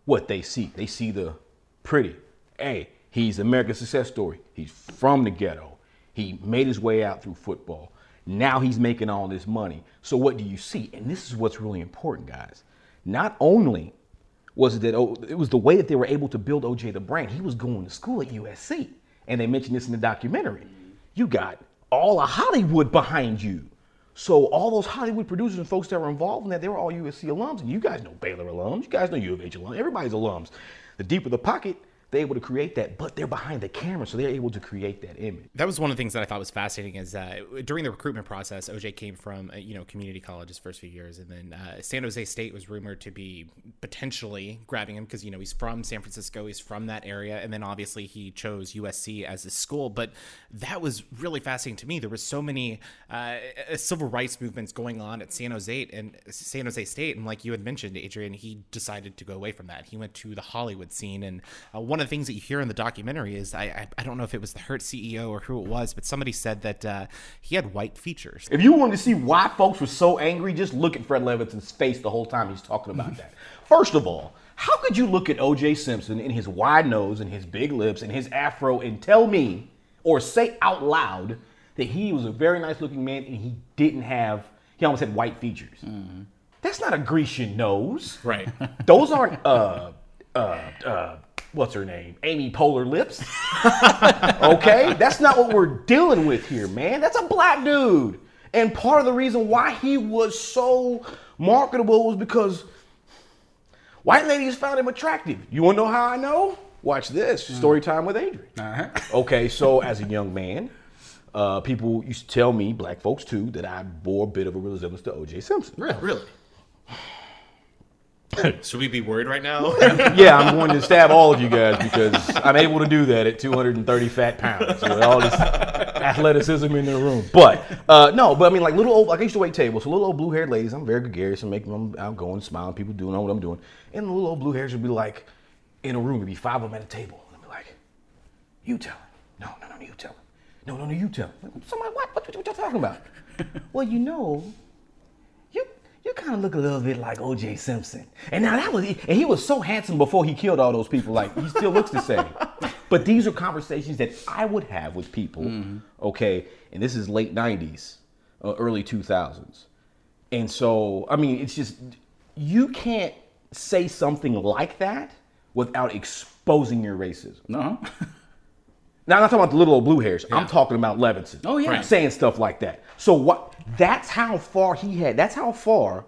S5: what they see. They see the pretty. Hey, he's America's success story. He's from the ghetto. He made his way out through football. Now he's making all this money. So what do you see? And this is what's really important, guys. Not only was it that oh, it was the way that they were able to build OJ the brand. He was going to school at USC, and they mentioned this in the documentary. You got all of Hollywood behind you. So all those Hollywood producers and folks that were involved in that, they were all USC alums, and you guys know Baylor alums. You guys know U of H alums. Everybody's alums. The deeper the pocket, they're able to create that, but they're behind the camera, so they're able to create that image.
S2: that was one of the things that I thought was fascinating is uh, during the recruitment process, OJ came from uh, you know community college his first few years, and then uh, San Jose State was rumored to be potentially grabbing him because you know he's from San Francisco, he's from that area, and then obviously he chose USC as his school. But that was really fascinating to me. There was so many uh, civil rights movements going on at San Jose and San Jose State, and like you had mentioned, Adrian, he decided to go away from that. He went to the Hollywood scene, and uh, one of the things that you hear in the documentary is I, I I don't know if it was the Hertz CEO or who it was, but somebody said that uh, he had white features.
S5: If you wanted to see why folks were so angry, just look at Fred Levinson's face the whole time he's talking about that. First of all, how could you look at O.J. Simpson and his wide nose and his big lips and his afro and tell me or say out loud that he was a very nice looking man and he didn't have, he almost had white features? That's not a Grecian nose.
S2: Right.
S5: Those aren't, uh, uh, uh, what's her name? Amy Poehler Lips. okay? That's not what we're dealing with here, man. That's a black dude. And part of the reason why he was so marketable was because white ladies found him attractive. You want to know how I know? Watch this story time with Adrian. Okay, so as a young man, uh, people used to tell me, black folks too, that I bore a bit of a resemblance to O.J. Simpson.
S6: Really? Should we be worried right now?
S5: yeah, I'm going to stab all of you guys because I'm able to do that at 230 fat pounds with all this athleticism in the room. But uh, no, but I mean, like little old, like I used to wait tables, so little old blue-haired ladies. I'm very gregarious and making them outgoing, smiling. People do know what I'm doing, and the little old blue hairs would be like in a room, there'd be five of them at a table, and I'd be like, "You tell him, no, no, no, you tell him, no, no, no, you tell him." Somebody, what? What, what, what you talking about? well, you know, you kind of look a little bit like O.J. Simpson. And now that was, and he was so handsome before he killed all those people. Like he still looks the same. But these are conversations that I would have with people. Okay, and this is late '90s, uh, early 2000s, and so I mean, it's just you can't say something like that without exposing your racism.
S7: No.
S5: Now I'm not talking about the little old blue hairs. I'm talking about Levinson.
S7: Oh, yeah. Right.
S5: saying stuff like that. So what? That's how far he had. That's how far.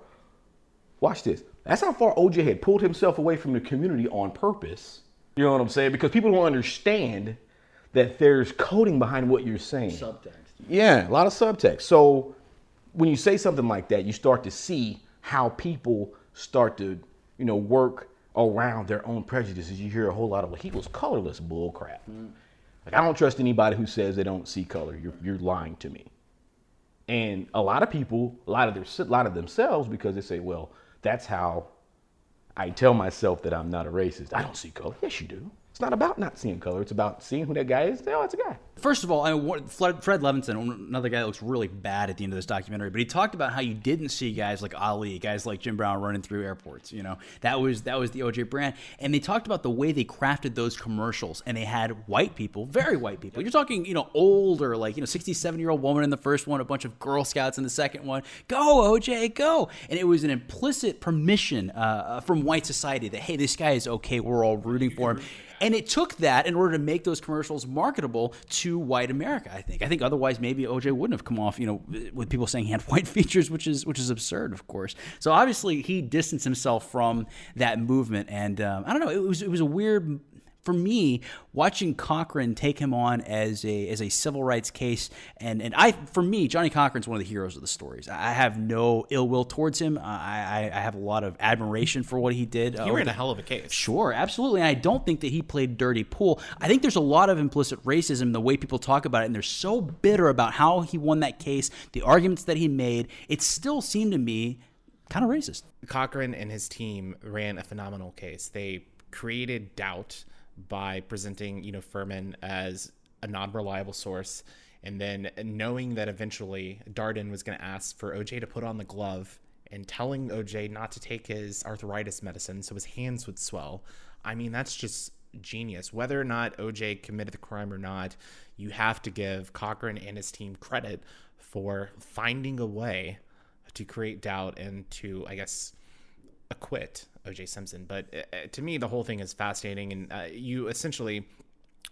S5: Watch this. That's how far OJ had pulled himself away from the community on purpose. You know what I'm saying? Because people don't understand that there's coding behind what you're saying.
S7: Subtext.
S5: Yeah, a lot of subtext. So when you say something like that, you start to see how people start to, you know, work around their own prejudices. You hear a whole lot of, well, he was colorless bull crap. Mm. Like, I don't trust anybody who says they don't see color. You're, you're lying to me. And a lot of people, a lot of their, a lot of themselves, because they say, well, that's how I tell myself that I'm not a racist. I don't see color. Yes, you do. It's not about not seeing color. It's about seeing who that guy is. Oh, it's a guy.
S3: First of all, I mean, Fred, Fred Levinson, another guy that looks really bad at the end of this documentary, but he talked about how you didn't see guys like Ali, guys like Jim Brown running through airports. You know, that was that was the OJ brand, and they talked about the way they crafted those commercials, and they had white people, very white people. You're talking, you know, older, like you know, 67 year old woman in the first one, a bunch of Girl Scouts in the second one. Go OJ, go! And it was an implicit permission uh, from white society that hey, this guy is okay. We're all rooting for him. And it took that in order to make those commercials marketable to white America. I think. I think otherwise maybe OJ wouldn't have come off, you know, with people saying he had white features, which is which is absurd, of course. So obviously he distanced himself from that movement, and um, I don't know. It was it was a weird for me, watching Cochran take him on as a as a civil rights case, and and I for me, Johnnie Cochran's one of the heroes of the stories. I have no ill will towards him. I I, I have a lot of admiration for what he did.
S2: He
S3: uh,
S2: ran a hell of a case.
S3: Sure, absolutely. And I don't think that he played dirty pool. I think there's a lot of implicit racism the way people talk about it, and they're so bitter about how he won that case, the arguments that he made. It still seemed to me kind of racist.
S2: Cochran and his team ran a phenomenal case. They created doubt by presenting, you know, Fuhrman as a non-reliable source, and then knowing that eventually Darden was going to ask for OJ to put on the glove and telling OJ not to take his arthritis medicine so his hands would swell. I mean, that's just genius. Whether or not OJ committed the crime or not, you have to give Cochran and his team credit for finding a way to create doubt and to, I guess, acquit OJ Simpson. But uh, to me, the whole thing is fascinating, and uh, you essentially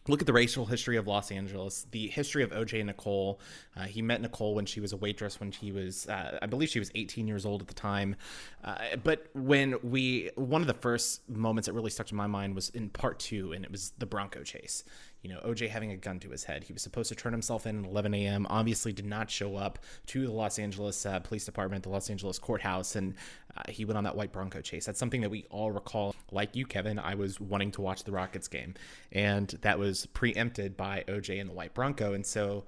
S2: look at the racial history of Los Angeles, the history of OJ Nicole. Uh, he met Nicole when she was a waitress, when she was, uh, I believe she was 18 years old at the time. Uh, but when we, one of the first moments that really stuck to my mind was in part two, and it was the Bronco chase. You know, OJ having a gun to his head. He was supposed to turn himself in at 11 a.m., obviously did not show up to the Los Angeles uh, Police Department, the Los Angeles courthouse, and uh, he went on that white Bronco chase. That's something that we all recall. Like you, Kevin, I was wanting to watch the Rockets game, and that was preempted by OJ and the white Bronco. And so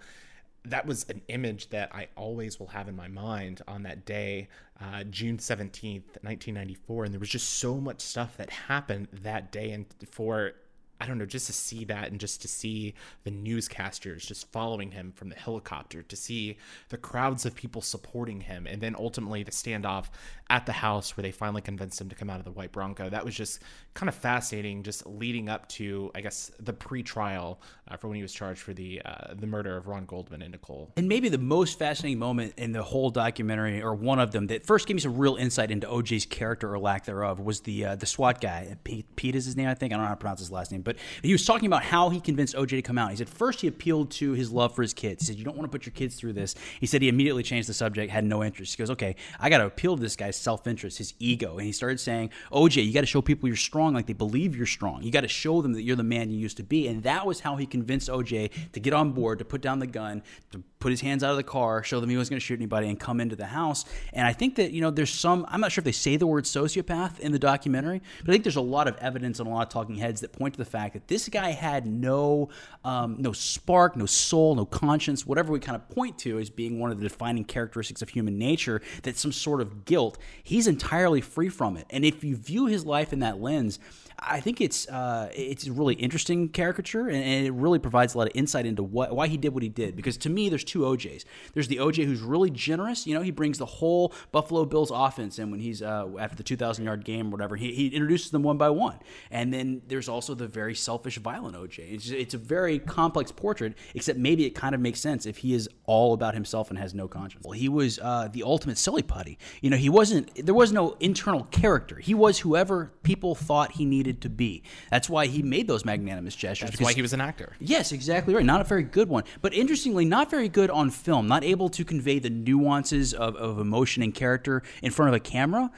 S2: that was an image that I always will have in my mind on that day, uh, June 17th, 1994. And there was just so much stuff that happened that day. And for I don't know, just to see that and just to see the newscasters just following him from the helicopter, to see the crowds of people supporting him, and then ultimately the standoff at the house where they finally convinced him to come out of the white Bronco. That was just kind of fascinating, just leading up to, I guess, the pre-trial uh, for when he was charged for the uh, the murder of Ron Goldman and Nicole.
S3: And maybe the most fascinating moment in the whole documentary, or one of them, that first gave me some real insight into OJ's character or lack thereof, was the uh, the SWAT guy. Pete, Pete is his name, I think. I don't know how to pronounce his last name, but he was talking about how he convinced OJ to come out. He said first he appealed to his love for his kids. He said you don't want to put your kids through this. He said he immediately changed the subject, had no interest. He goes, okay, I got to appeal to this guy's self interest, his ego, and he started saying, OJ, you got to show people you're strong, like they believe you're strong. You got to show them that you're the man you used to be, and that was how he convinced OJ to get on board, to put down the gun, to put his hands out of the car, show them he wasn't going to shoot anybody, and come into the house. And I think that you know, there's some. I'm not sure if they say the word sociopath in the documentary, but I think there's a lot of evidence and a lot of talking heads that point to the fact that this guy had no, um, no spark, no soul, no conscience, whatever we kind of point to as being one of the defining characteristics of human nature. That some sort of guilt. He's entirely free from it. And if you view his life in that lens. I think it's uh, it's a really interesting caricature, and, and, it really provides a lot of insight into what why he did what he did. Because to me, there's two OJs. There's the OJ who's really generous. You know, he brings the whole Buffalo Bills offense in when he's uh, after the 2,000 yard game or whatever. He, he introduces them one by one. And then there's also the very selfish, violent OJ. It's, it's a very complex portrait, except maybe it kind of makes sense if he is all about himself and has no conscience. Well, he was uh, the ultimate silly putty. You know, he wasn't. There was no internal character. He was whoever people thought he needed to be. That's why he made those magnanimous gestures.
S2: That's why he was an actor.
S3: Yes, exactly right. Not a very good one. But interestingly, not very good on film. Not able to convey the nuances of, of emotion and character in front of a camera.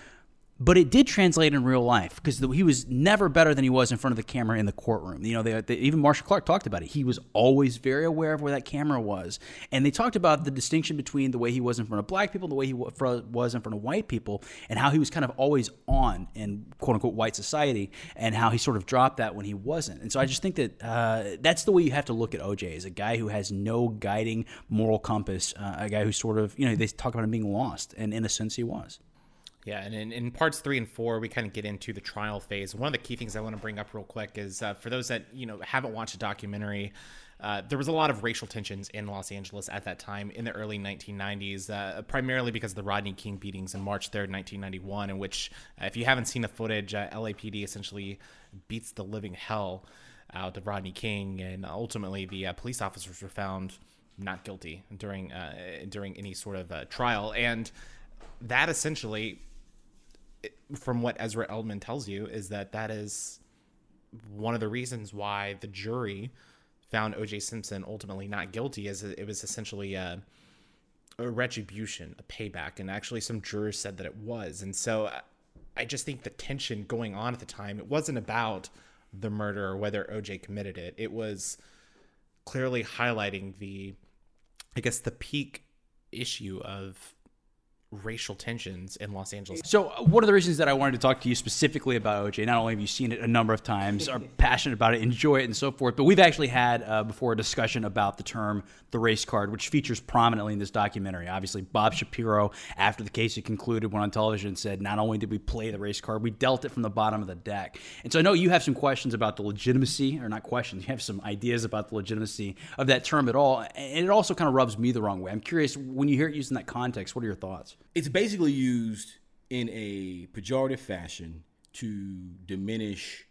S3: But it did translate in real life because he was never better than he was in front of the camera in the courtroom. You know, they, they, even Marcia Clark talked about it. He was always very aware of where that camera was, and they talked about the distinction between the way he was in front of black people, the way he was in front of white people, and how he was kind of always on in quote unquote white society, and how he sort of dropped that when he wasn't. And so I just think that uh, that's the way you have to look at OJ as a guy who has no guiding moral compass, uh, a guy who sort of you know they talk about him being lost, and in a sense he was.
S2: Yeah, and in, in parts three and four, we kind of get into the trial phase. One of the key things I want to bring up real quick is uh, for those that you know haven't watched the documentary, uh, there was a lot of racial tensions in Los Angeles at that time in the early 1990s, uh, primarily because of the Rodney King beatings on March 3rd, 1991, in which, uh, if you haven't seen the footage, uh, LAPD essentially beats the living hell out of Rodney King, and ultimately the uh, police officers were found not guilty during during any sort of trial, and that essentially from what Ezra Edelman tells you, is that that is one of the reasons why the jury found O.J. Simpson ultimately not guilty, is it was essentially a, a retribution, a payback, and actually some jurors said that it was, and so I just think the tension going on at the time, it wasn't about the murder or whether O.J. committed it. It was clearly highlighting the, I guess, the peak issue of racial tensions in Los Angeles.
S3: So, uh, one of the reasons that I wanted to talk to you specifically about OJ, not only have you seen it a number of times, are passionate about it, enjoy it, and so forth, but we've actually had uh, before a discussion about the term the race card, which features prominently in this documentary. Obviously, Bob Shapiro, after the case had concluded, went on television and said, not only did we play the race card, we dealt it from the bottom of the deck. And so, I know you have some questions about the legitimacy, or not questions, you have some ideas about the legitimacy of that term at all, and it also kind of rubs me the wrong way. I'm curious, when you hear it used in that context, what are your thoughts?
S5: It's basically used in a pejorative fashion to diminish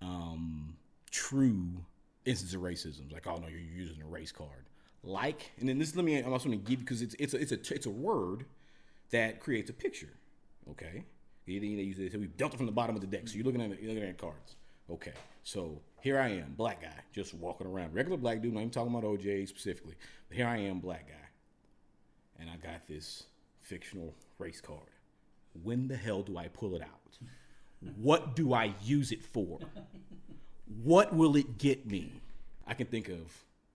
S5: um, true instances of racism. Like, oh no, you're using a race card. Like, and then this let me. I'm also going to give because it's it's a, it's a it's a word that creates a picture. Okay, they use it. So we dealt it from the bottom of the deck. So you're looking at you're looking at cards. Okay, so here I am, black guy, just walking around, regular black dude. Not even talking about OJ specifically, but here I am, black guy, and I got this fictional race card. When the hell do I pull it out? What do I use it for? What will it get me? I can think of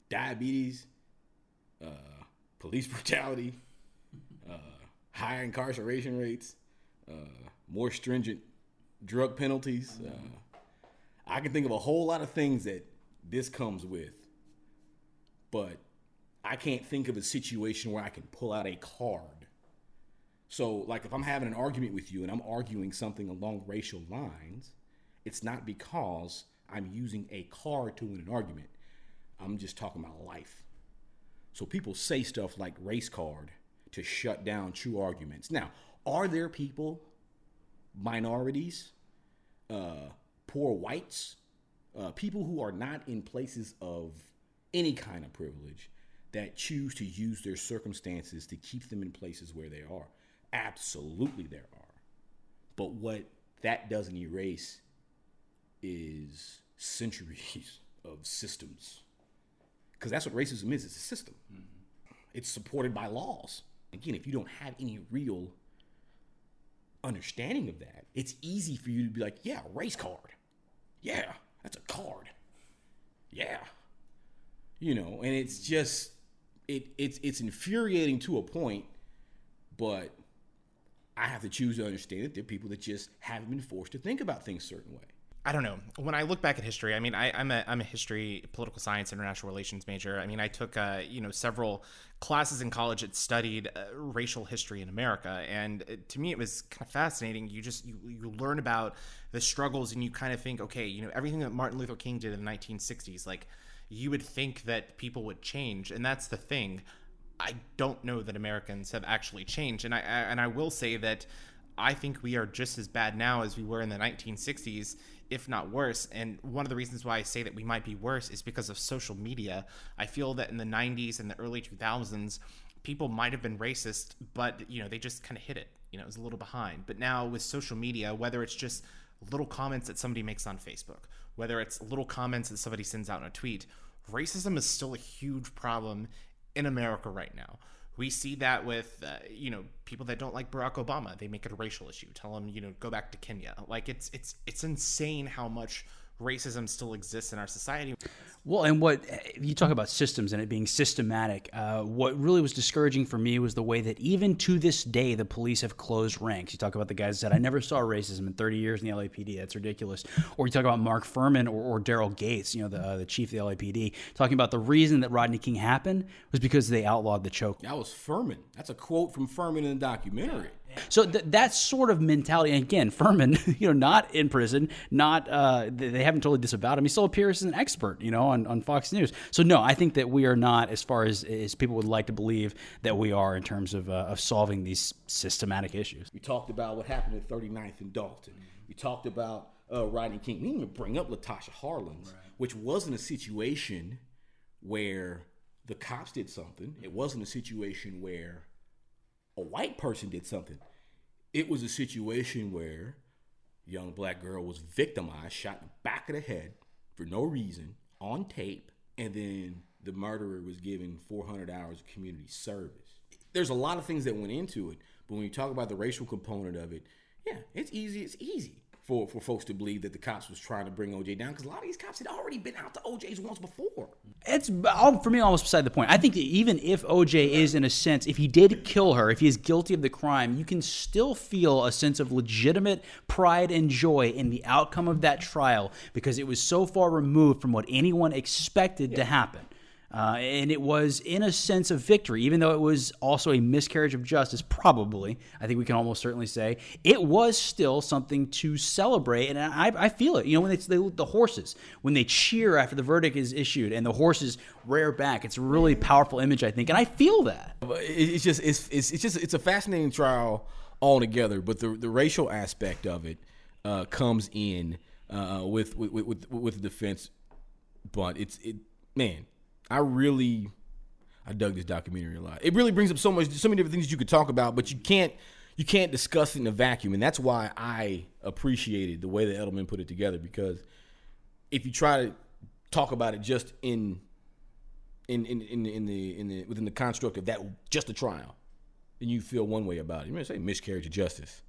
S5: diabetes, uh, police brutality, uh, higher incarceration rates, uh, more stringent drug penalties. Uh, I can think of a whole lot of things that this comes with, but I can't think of a situation where I can pull out a card. So, like, if I'm having an argument with you and I'm arguing something along racial lines, it's not because I'm using a card to win an argument. I'm just talking about life. So people say stuff like race card to shut down true arguments. Now, are there people, minorities, uh, poor whites, uh, people who are not in places of any kind of privilege that choose to use their circumstances to keep them in places where they are? Absolutely, there are. But what that doesn't erase is centuries of systems. Because that's what racism is it's a system, mm-hmm. it's supported by laws. Again, if you don't have any real understanding of that, it's easy for you to be like, yeah, race card. Yeah, that's a card. Yeah. You know, and it's just it it's it's infuriating to a point, but I have to choose to understand that there are people that just haven't been forced to think about things a certain way.
S2: I don't know. When I look back at history, I mean, I, I'm a I'm a history, political science, international relations major. I mean, I took uh, you know several classes in college that studied uh, racial history in America, and uh, to me, it was kind of fascinating. You just you, you learn about the struggles, and you kind of think, okay, you know, everything that Martin Luther King did in the 1960s, like you would think that people would change, and that's the thing. I don't know that Americans have actually changed, and I, I and I will say that I think we are just as bad now as we were in the 1960s, if not worse. And one of the reasons why I say that we might be worse is because of social media. I feel that in the 90s and the early 2000s, people might have been racist, but you know they just kind of hit it. You know, it was a little behind. But now with social media, whether it's just little comments that somebody makes on Facebook, whether it's little comments that somebody sends out in a tweet, racism is still a huge problem in America right now. We see that with uh, you know people that don't like Barack Obama. They make it a racial issue. Tell them you know go back to Kenya. Like it's it's it's insane how much racism still exists in our society.
S3: Well, and what you talk about systems and it being systematic. Uh, what really was discouraging for me was the way that even to this day the police have closed ranks. You talk about the guys that said, "I never saw racism in 30 years in the LAPD." That's ridiculous. Or you talk about Mark Fuhrman or, or Daryl Gates, you know, the uh, the chief of the LAPD, talking about the reason that Rodney King happened was because they outlawed the choke.
S5: That was Fuhrman. That's a quote from Fuhrman in the documentary.
S3: So th- that sort of mentality. And again, Fuhrman, you know, not in prison, not uh, they haven't totally disavowed him. He still appears as an expert, you know, on, on Fox News. So no, I think that we are not as far as as people would like to believe that we are in terms of uh, of solving these systematic issues.
S5: We talked about what happened at 39th and Dalton. We talked about uh, Rodney King. We didn't even bring up Latasha Harlins, which wasn't a situation where the cops did something. It wasn't a situation where a white person did something. It was a situation where young black girl was victimized, shot in the back of the head for no reason on tape, and then the murderer was given 400 hours of community service. There's a lot of things that went into it, but when you talk about the racial component of it, yeah, it's easy. It's easy for, for folks to believe that the cops was trying to bring OJ down because a lot of these cops had already been out to OJ's once before.
S3: It's all- for me almost beside the point. I think that even if OJ is in a sense, if he did kill her, if he is guilty of the crime, you can still feel a sense of legitimate pride and joy in the outcome of that trial because it was so far removed from what anyone expected to happen. Uh, and it was, in a sense, a victory, even though it was also a miscarriage of justice, probably. I think we can almost certainly say it was still something to celebrate. And I, I feel it. You know, when it's the, the horses, when they cheer after the verdict is issued and the horses rear back, it's a really powerful image, I think. And I feel that.
S5: It's just it's, it's it's just it's a fascinating trial altogether. But the the racial aspect of it uh, comes in uh, with, with with with the defense. But it's it man, I really I dug this documentary a lot. It really brings up so much so many different things you could talk about, but you can't you can't discuss it in a vacuum, and that's why I appreciated the way that Edelman put it together because if you try to talk about it just in in in in, in the in the within the construct of that just a trial, then you feel one way about it. You may say miscarriage of justice.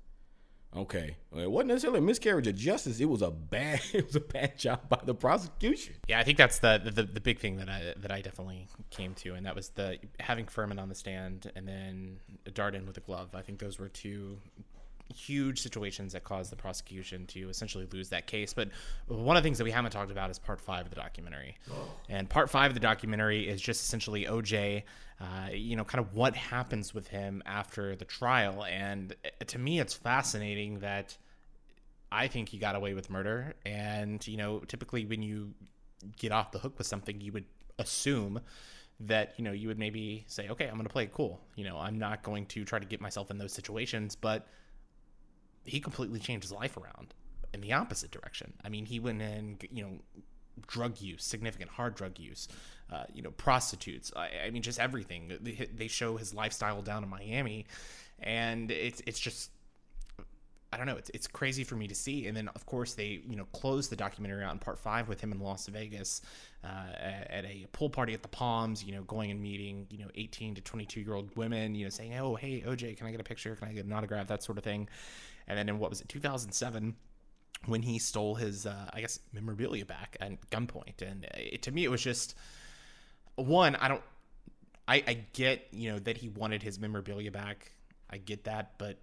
S5: Okay, it wasn't necessarily a miscarriage of justice. It was a bad it was a bad job by the prosecution.
S2: Yeah, I think that's the, the the big thing that I that I definitely came to, and that was the having Fuhrman on the stand and then Darden with a glove. I think those were two huge situations that caused the prosecution to essentially lose that case. But one of the things that we haven't talked about is part five of the documentary, and part five of the documentary is just essentially OJ. Uh, you know, kind of what happens with him after the trial, and uh, to me, it's fascinating that. I think he got away with murder. And, you know, typically when you get off the hook with something, you would assume that, you know, you would maybe say, okay, I'm going to play it cool. You know, I'm not going to try to get myself in those situations. But he completely changed his life around in the opposite direction. I mean, he went in, you know, drug use, significant hard drug use, uh, you know, prostitutes. I, I mean, just everything. They, show his lifestyle down in Miami, and it's it's just I don't know. It's, it's crazy for me to see. And then, of course, they you know closed the documentary out in part five with him in Las Vegas uh, at a pool party at the Palms. You know, going and meeting you know 18 to 22 year old women. You know, saying, "Oh, hey, OJ, can I get a picture? Can I get an autograph? That sort of thing." And then in what was it, 2007? When he stole his, uh, I guess, memorabilia back at gunpoint, and it, to me, it was just one. I don't, I, I get, you know, that he wanted his memorabilia back. I get that, but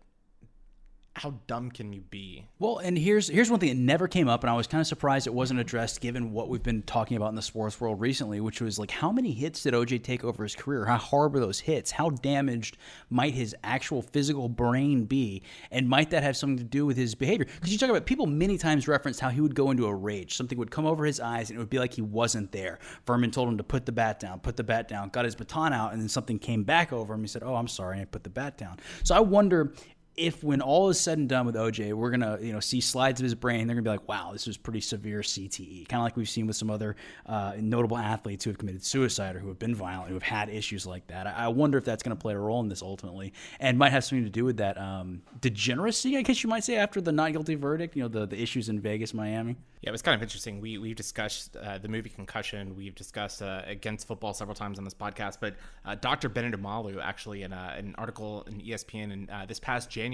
S2: how dumb can you be?
S3: Well, and here's here's one thing that never came up, and I was kind of surprised it wasn't addressed given what we've been talking about in the sports world recently, which was like how many hits did OJ take over his career? How hard were those hits? How damaged might his actual physical brain be? And might that have something to do with his behavior? Because you talk about people many times referenced how he would go into a rage. Something would come over his eyes and it would be like he wasn't there. Fuhrman told him to put the bat down, put the bat down, got his baton out, and then something came back over him. He said, Oh, I'm sorry, and I put the bat down. So I wonder if when all is said and done with OJ, we're gonna you know see slides of his brain, they're gonna be like, wow, this was pretty severe CTE, kind of like we've seen with some other uh, notable athletes who have committed suicide or who have been violent, who have had issues like that. I, I wonder if that's gonna play a role in this ultimately, and might have something to do with that um, degeneracy, I guess you might say, after the not guilty verdict. You know, the the issues in Vegas, Miami.
S2: Yeah, it was kind of interesting. We we've discussed uh, the movie Concussion. We've discussed uh, against football several times on this podcast. But uh, Dr. Bennet Omalu actually in uh, an article in ESPN in uh, this past January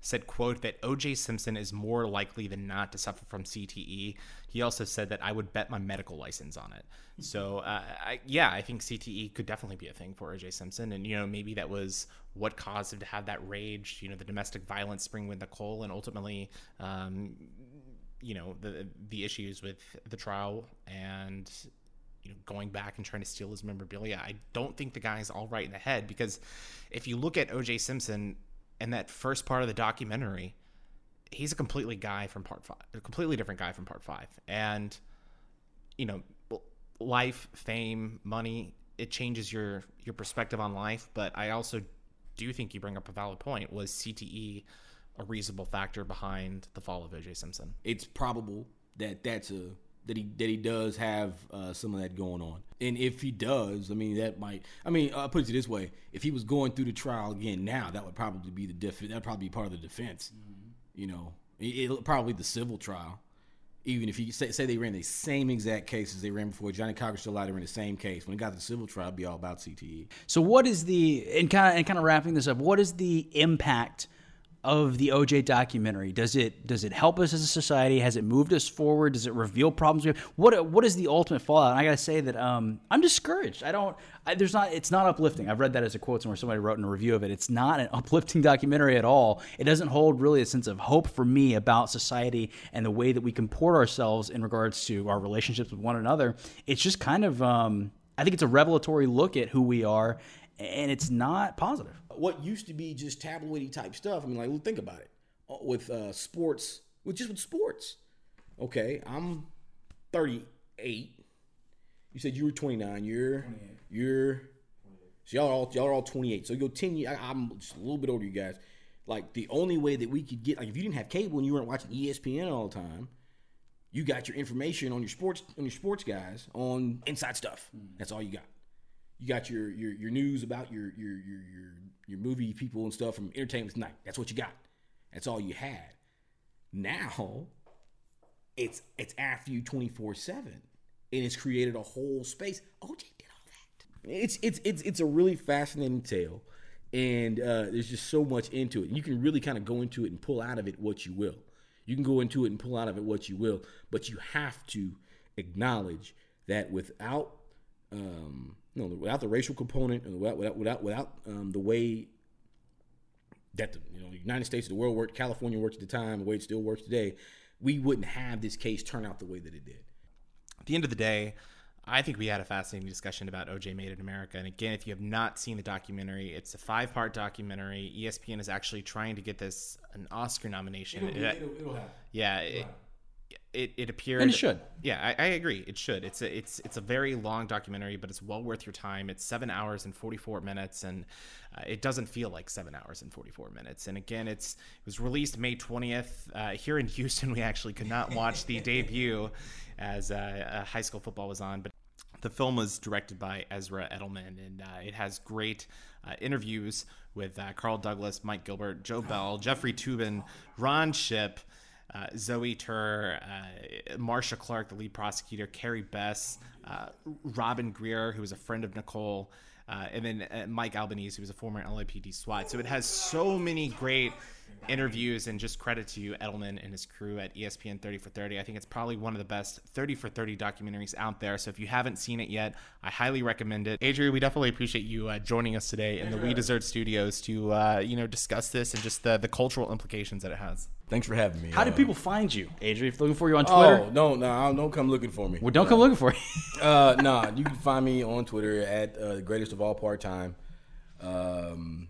S2: said, "quote that O.J. Simpson is more likely than not to suffer from CTE." He also said that I would bet my medical license on it. So uh, I, yeah, I think CTE could definitely be a thing for O.J. Simpson, and you know maybe that was what caused him to have that rage. You know, the domestic violence spring with Nicole, and ultimately. Um, you know the the issues with the trial and you know going back and trying to steal his memorabilia. I don't think the guy's all right in the head because if you look at O.J. Simpson, in that first part of the documentary, he's a completely guy from part five, a completely different guy from part five, and you know, life, fame, money, it changes your your perspective on life. But I also do think you bring up a valid point. Was CTE a reasonable factor behind the fall of OJ Simpson?
S5: it's probable that that's a that he that he does have uh, some of that going on. And if he does, I mean that might. I mean, I'll put it this way: if he was going through the trial again now, that would probably be the def- That'd probably be part of the defense. You know, it, it probably the civil trial. Even if you say, say they ran the same exact case as they ran before Johnny Cocker still out, they ran the same case. When it got to the civil trial, it'd be all about. CTE.
S3: So what is the and kind of and kind of wrapping this up? What is the impact of the OJ documentary? Does it does it help us as a society? Has it moved us forward? Does it reveal problems we have? What what is the ultimate fallout? And I gotta say that um, I'm discouraged. I don't. I, there's not. It's not uplifting. I've read that as a quote somewhere. Somebody wrote in a review of it. It's not an uplifting documentary at all. It doesn't hold really a sense of hope for me about society and the way that we comport ourselves in regards to our relationships with one another. It's just kind of. Um, I think it's a revelatory look at who we are, and it's not positive.
S5: what used to be just tabloidy type stuff. I mean, like think about it Uh, with uh, sports, with just with sports. Okay, I'm 38. You said you were 29. You're you're so y'all are all y'all are all 28. So you go 10 years. I, I'm just a little bit older, you guys. Like the only way that we could get like if you didn't have cable and you weren't watching ESPN all the time, you got your information on your sports on your sports guys on inside stuff. That's all you got you got your your, your news about your, your your your your movie people and stuff from Entertainment Tonight. That's what you got. That's all you had. Now, it's it's after you twenty four seven, and it's created a whole space. OJ did all that. It's it's it's it's a really fascinating tale, and uh, there's just so much into it. You can really kind of go into it and pull out of it what you will. You can go into it and pull out of it what you will, but you have to acknowledge that without um, no, without the racial component and without without without, without um, the way that the you know the United States, the world worked, California worked at the time, the way it still works today, we wouldn't have this case turn out the way that it did.
S2: At the end of the day, I think we had a fascinating discussion about OJ Made in America. And again, if you have not seen the documentary, it's a five part documentary. ESPN is actually trying to get this an Oscar nomination. It- yeah, it, it, it appeared
S3: And it should.
S2: Yeah, I, I agree. It should. It's a it's it's a very long documentary, but it's well worth your time. It's seven hours and forty four minutes, and uh, it doesn't feel like seven hours and forty four minutes. And again, it's it was released May twentieth uh, here in Houston. We actually could not watch the debut as uh, uh, high school football was on, but the film was directed by Ezra Edelman, and uh, it has great uh, interviews with uh, Carl Douglas, Mike Gilbert, Joe Bell, Jeffrey Toobin, Ron Shipp, uh, Zoe Tur, uh, Marcia Clark, the lead prosecutor, Carrie Bess, uh, Robin Greer, who was a friend of Nicole, uh, and then uh, Mike Albanese, who was a former LAPD SWAT. So it has so many great interviews and just credit to you, Edelman and his crew at ESPN 30 for 30. I think it's probably one of the best 30 for 30 documentaries out there. So if you haven't seen it yet, I highly recommend it. Adrian, we definitely appreciate you uh, joining us today in the We Desert Studios to uh, you know discuss this and just the, the cultural implications that it has.
S5: Thanks for having me.
S3: How do
S5: Uh,
S3: people find you, Adrian? If they're looking for you on Twitter,
S5: Oh no, no, don't come looking for me.
S3: well, don't come looking for you.
S5: Uh, nah, you can find me on Twitter at uh, the greatest of all part time. Um,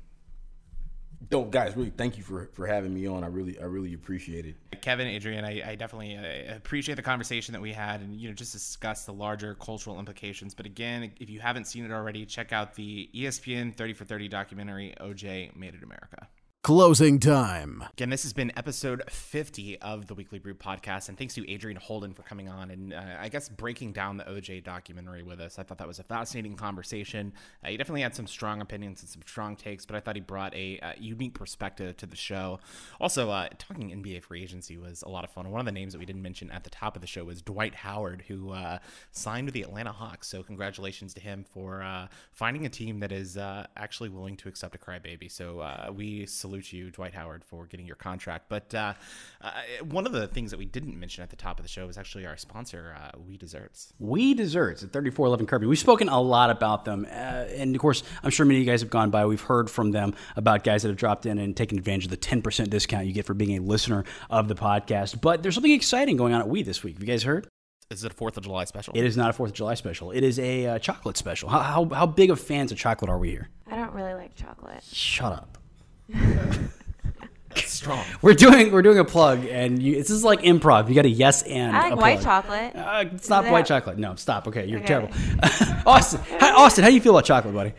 S5: don't guys, really thank you for for having me on. I really I really appreciate it.
S2: Kevin, Adrian, I, I definitely uh, appreciate the conversation that we had and, you know, just discuss the larger cultural implications. But again, if you haven't seen it already, check out the ESPN 30 for 30 documentary, OJ Made in America.
S1: Closing time.
S2: Again, this has been episode 50 of the Weekly Brew podcast, and thanks to Adrian Holden for coming on and uh, I guess breaking down the OJ documentary with us. I thought that was a fascinating conversation. Uh, he definitely had some strong opinions and some strong takes, but I thought he brought a uh, unique perspective to the show. Also, uh, talking NBA free agency was a lot of fun. One of the names that we didn't mention at the top of the show was Dwight Howard, who uh, signed with the Atlanta Hawks. So, congratulations to him for uh, finding a team that is actually willing to accept a crybaby. So, we salute you, Dwight Howard, for getting your contract. But uh, uh, one of the things that we didn't mention at the top of the show was actually our sponsor, uh, We Desserts.
S3: We Desserts at 3411 Kirby. We've spoken a lot about them. Uh, and of course, I'm sure many of you guys have gone by. We've heard from them about guys that have dropped in and taken advantage of the 10% discount you get for being a listener of the podcast. But there's something exciting going on at We this week. Have you guys heard?
S2: Is it a Fourth of July special?
S3: It is not a 4th of July special. It is a uh, chocolate special. How, how, how big of fans of chocolate are we here?
S4: I don't really like chocolate.
S3: Shut up.
S2: Strong.
S3: We're doing we're doing a plug, and you, this is like improv. You got a yes and
S4: I like
S3: a
S4: white chocolate.
S3: Uh, it's not
S4: Is
S3: white
S4: that-
S3: chocolate. No, stop. Okay, you're
S4: Okay.
S3: terrible. Austin, hi, Austin, how do you feel about chocolate, buddy?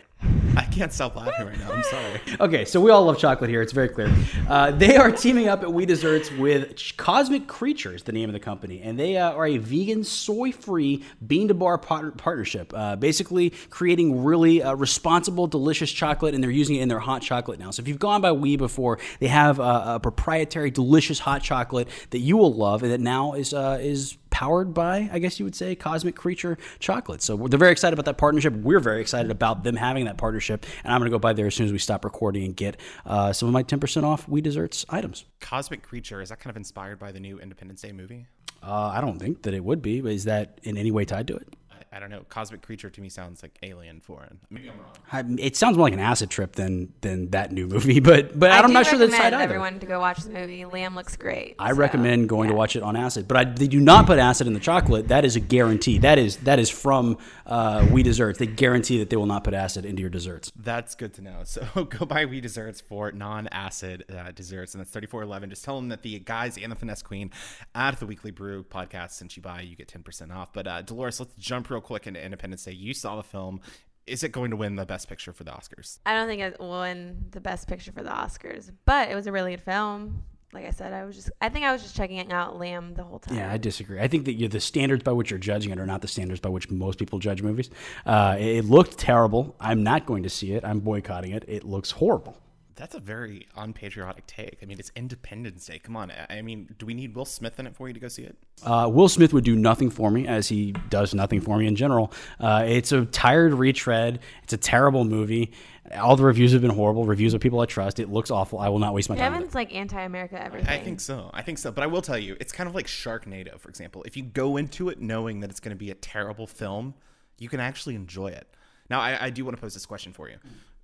S2: I can't stop laughing right now. I'm sorry.
S3: Okay, so we all love chocolate here. It's very clear. Uh, they are teaming up at We Desserts with Cosmic Creatures, the name of the company, and they uh, are a vegan, soy-free bean to bar par- partnership. Uh, basically, creating really uh, responsible, delicious chocolate, and they're using it in their hot chocolate now. So if you've gone by We before, they have a proprietary, delicious hot chocolate that you will love, and that now is uh, is powered by, I guess you would say, Cosmic Creature Chocolate. So they're very excited about that partnership. We're very excited about them having that partnership, and I'm going to go by there as soon as we stop recording and get uh, some of my 10% off We Desserts items.
S2: Cosmic Creature, is that kind of inspired by the new Independence Day movie?
S3: Uh, I don't think that it would be, but is that in any way tied to it?
S2: I, I don't know. Cosmic Creature to me sounds like alien foreign. Maybe I'm wrong.
S3: I, it sounds more like an acid trip than than that new movie, but but I'm not sure that's tied
S4: recommend
S3: either.
S4: everyone to go watch the movie. Liam looks great.
S3: I
S4: so,
S3: recommend going to watch it on acid, but I, they do not put acid in the chocolate. That is a guarantee. That is that is from uh, We Desserts. They guarantee that they will not put acid into your desserts.
S2: That's good to know. So go buy We Desserts for non-acid uh, desserts, and that's thirty four eleven. Just tell them that the guys and the finesse queen at the Weekly Brew podcast since you buy, you get ten percent off. But uh, Dolores, let's jump real quick into Independence Day. You saw the film. Is it going to win the Best Picture for the Oscars?
S4: I don't think it won the best picture for the Oscars, but it was a really good film. Like I said, I was just I think I was just checking it out Lamb the whole time.
S3: Yeah, I disagree. I think that you the standards by which you're judging it are not the standards by which most people judge movies. Uh, it, it looked terrible. I'm not going to see it. I'm boycotting it. It looks horrible.
S2: That's a very unpatriotic take. I mean, it's Independence Day. Come on. I I mean, do we need Will Smith in it for you to go see it?
S3: Uh, Will Smith would do nothing for me, as he does nothing for me in general. Uh, it's a tired retread. It's a terrible movie. All the reviews have been horrible. Reviews of people I trust. It looks awful. I will not waste my time.
S4: Kevin's like anti-America everything.
S2: I think so. I think so. But I will tell you, it's kind of like Sharknado, for example. If you go into it knowing that it's going to be a terrible film, you can actually enjoy it. Now, I, I do want to pose this question for you.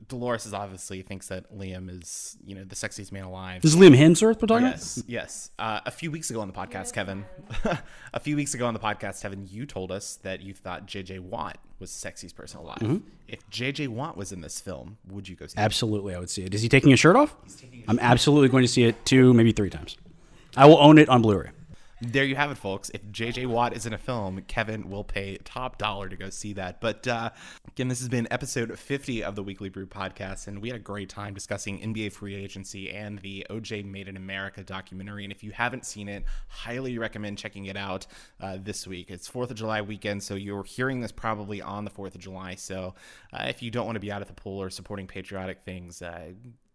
S2: Dolores is obviously thinks that Liam is, you know, the sexiest man alive.
S3: This is Liam Hemsworth we're talking
S2: Yes, yes. Uh, a few weeks ago on the podcast, Kevin. a few weeks ago on the podcast, Kevin, you told us that you thought J.J. Watt was the sexiest person alive.
S3: Mm-hmm.
S2: If J.J. Watt was in this film, would you go see it?
S3: Absolutely, I would see it. Is he taking his shirt off? I'm absolutely going to see it two, maybe three times. I will own it on Blu-ray.
S2: There you have it, folks. If JJ Watt is in a film, Kevin will pay top dollar to go see that. But uh, again, this has been episode 50 of the Weekly Brew podcast, and we had a great time discussing NBA free agency and the OJ Made in America documentary. And if you haven't seen it, highly recommend checking it out uh, this week. It's 4th of July weekend, so you're hearing this probably on the 4th of July. So uh, if you don't want to be out at the pool or supporting patriotic things, uh,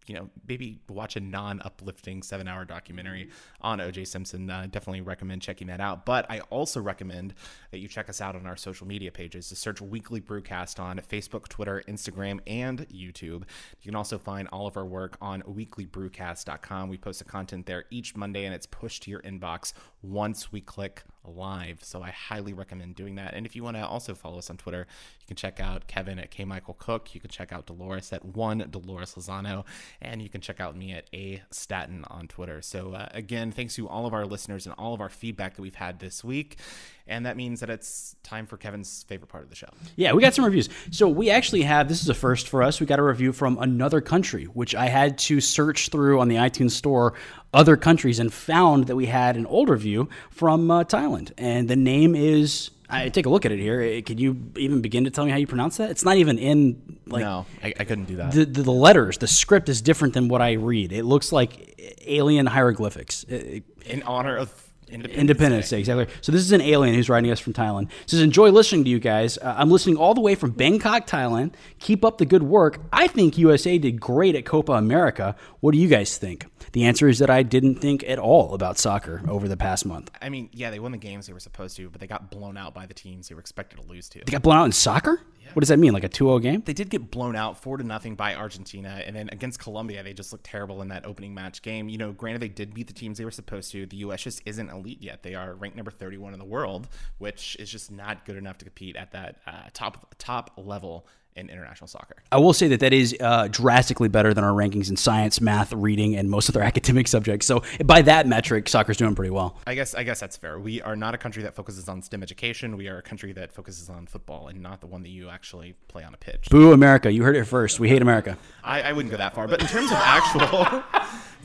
S2: you know, maybe watch a non-uplifting seven-hour documentary on O.J. Simpson. Uh, definitely recommend checking that out. But I also recommend that you check us out on our social media pages. To search Weekly Brewcast on Facebook, Twitter, Instagram, and YouTube. You can also find all of our work on weeklybrewcast.com. We post the content there each Monday, and it's pushed to your inbox once we click live. So I highly recommend doing that. And if you want to also follow us on Twitter, you can check out Kevin at K Michael Cook. You can check out Dolores at one Dolores Lozano, and you can check out me at A Staten on Twitter. So uh, again, thanks to all of our listeners and all of our feedback that we've had this week. And that means that it's time for Kevin's favorite part of the show.
S3: Yeah, we got some reviews. So we actually have this is a first for us. We got a review from another country, which I had to search through on the iTunes store other countries and found that we had an old review from uh, Thailand, and the name is. I take a look at it here. Eh, Could you even begin to tell me how you pronounce that? It's not even in like
S2: no, I, I couldn't do that.
S3: the, the the letters. The script is different than what I read. It looks like alien hieroglyphics. It- it-
S2: In honor of Independence,
S3: Independence Day, exactly. So this is an alien who's writing us from Thailand. Says, enjoy listening to you guys. Uh, I'm listening all the way from Bangkok, Thailand. Keep up the good work. I think USA did great at Copa America. What do you guys think? The answer is that I didn't think at all about soccer over the past month.
S2: I mean, yeah, they won the games they were supposed to, but they got blown out by the teams they were expected to lose to.
S3: They got blown out in soccer? What does that mean? Like a 2-0 game?
S2: they did get blown out four to nothing by Argentina, and then against Colombia, they just looked terrible in that opening match game. You know, granted they did beat the teams they were supposed to. The U.S. just isn't elite yet. They are ranked number 31 in the world, which is just not good enough to compete at that uh, top top level in international soccer.
S3: I will say that that is uh, drastically better than our rankings in science, math, reading, and most other academic subjects. So by that metric, soccer's doing pretty well.
S2: I guess I guess that's fair. We are not a country that focuses on STEM education. We are a country that focuses on football and not the one that you actually play on a pitch.
S3: Boo America. You heard it first. We hate America.
S2: I, I wouldn't go that far, but in terms of actual,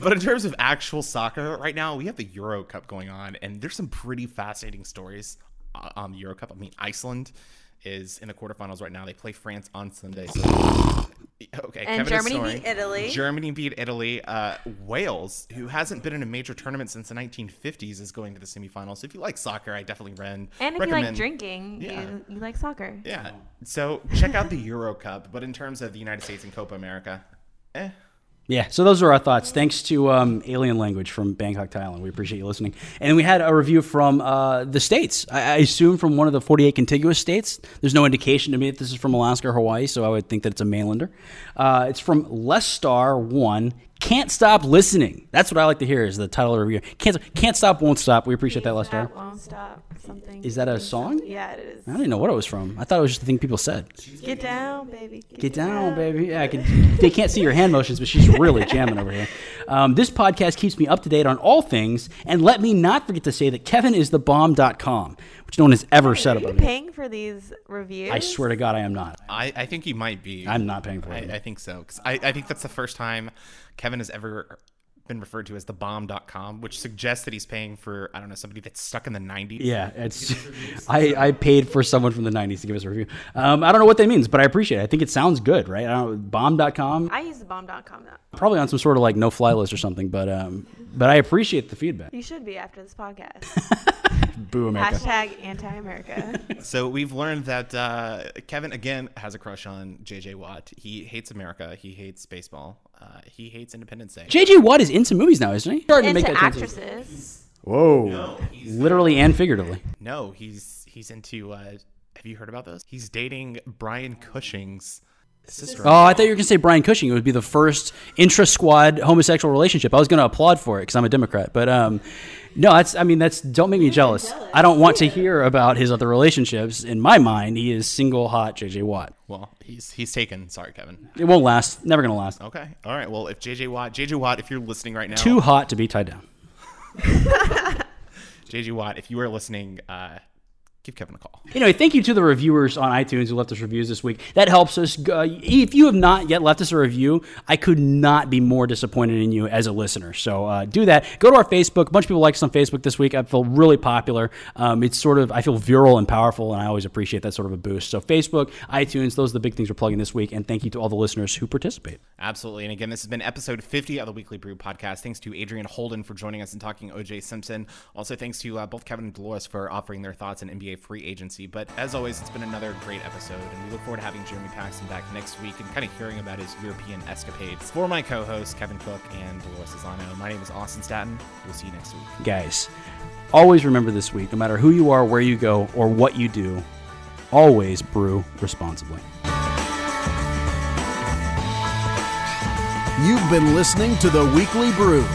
S2: But in terms of actual soccer, right now we have the Euro Cup going on, and there's some pretty fascinating stories uh, on the Euro Cup. I mean, Iceland is in the quarterfinals right now. They play France on Sunday. So okay,
S4: And
S2: Kevin
S4: Germany beat Italy.
S2: Germany beat Italy. Uh, Wales, who hasn't been in a major tournament since the 1950s, is going to the semifinals. So if you like soccer, I definitely recommend.
S4: And if you like drinking,
S2: Yeah.
S4: you, you like soccer.
S2: Yeah. So check out the Euro Cup. But in terms of the United States and Copa America, eh.
S3: Yeah, so those are our thoughts. Thanks to um, Alien Language from Bangkok, Thailand. We appreciate you listening. And we had a review from uh, the states. I, I assume from one of the 48 contiguous states. There's no indication to me that this is from Alaska or Hawaii, so I would think that it's a mainlander. Uh, it's from Lestar1. Can't stop listening. That's what I like to hear. Is the title of the review? Can't can't stop, won't stop. We appreciate that, Lestar.
S4: Stop, won't stop. Something.
S3: Is that a song?
S4: Yeah, it is.
S3: I didn't know what it was from. I thought it was just the thing people said.
S4: Get down, baby.
S3: Get down, baby. Yeah, I can, they can't see your hand motions, but she's really jamming over here. Um, this podcast keeps me up to date on all things, and let me not forget to say that Kevin is the bomb.com, which no one has ever said
S4: Are you
S3: about me.
S4: paying for these reviews?
S3: I swear to God, I am not.
S2: I, I think you might be.
S3: I'm not paying for
S2: I,
S3: it.
S2: I think so. 'Cause I, I think that's the first time Kevin has ever been referred to as the bomb.com, which suggests that he's paying for, I don't know, somebody that's stuck in the 90s.
S3: Yeah, it's. I, I paid for someone from the 90s to give us a review. Um, I don't know what that means, but I appreciate it. I think it sounds good, right? I don't, bomb.com,
S4: I use the bomb.com now.
S3: probably on some sort of like no fly list or something, but um, but I appreciate the feedback.
S4: You should be after this podcast.
S3: Boo America.
S4: Hashtag anti-America.
S2: So we've learned that uh, Kevin, again, has a crush on JJ Watt. He hates America. He hates baseball. Uh, he hates Independence Day.
S3: JJ Watt is into movies now, isn't he? Starting to
S4: Into
S3: make that transition.
S4: actresses.
S3: Whoa. Literally and figuratively.
S2: No, he's he's into. Uh, have you heard about this? He's dating Brian Cushing's sister.
S3: Oh, I thought you were going to say Brian Cushing. It would be the first intra squad homosexual relationship. I was going to applaud for it because I'm a Democrat. But um, no, that's, I mean, that's, don't make me jealous. I don't want to hear about his other relationships. In my mind, he is single hot JJ Watt.
S2: Well, he's he's taken. Sorry, Kevin.
S3: It won't last. Never going to last.
S2: Okay. All right. Well, if JJ Watt, JJ Watt, if you're listening right now,
S3: Too hot to be tied down.
S2: JJ Watt, if you are listening, uh, give Kevin a call.
S3: Anyway, thank you to the reviewers on iTunes who left us reviews this week. That helps us. Uh, if you have not yet left us a review, I could not be more disappointed in you as a listener. So uh, do that. Go to our Facebook. A bunch of people like us on Facebook this week. I feel really popular. Um, it's sort of I feel virile and powerful, and I always appreciate that sort of a boost. So Facebook, iTunes, those are the big things we're plugging this week. And thank you to all the listeners who participate.
S2: Absolutely. And again, this has been episode 50 of the Weekly Brew podcast. Thanks to Adrian Holden for joining us and talking OJ Simpson. Also, thanks to uh, both Kevin and Dolores for offering their thoughts on NBA free agency. But as always, it's been another great episode, and we look forward to having Jeremy Paxton back next week and kind of hearing about his European escapades. For my co hosts, Kevin Cook and Dolores Lozano, my name is Austin Staton. We'll see you next week.
S3: Guys, always remember this week no matter who you are, where you go, or what you do, always brew responsibly.
S1: You've been listening to The Weekly Brew,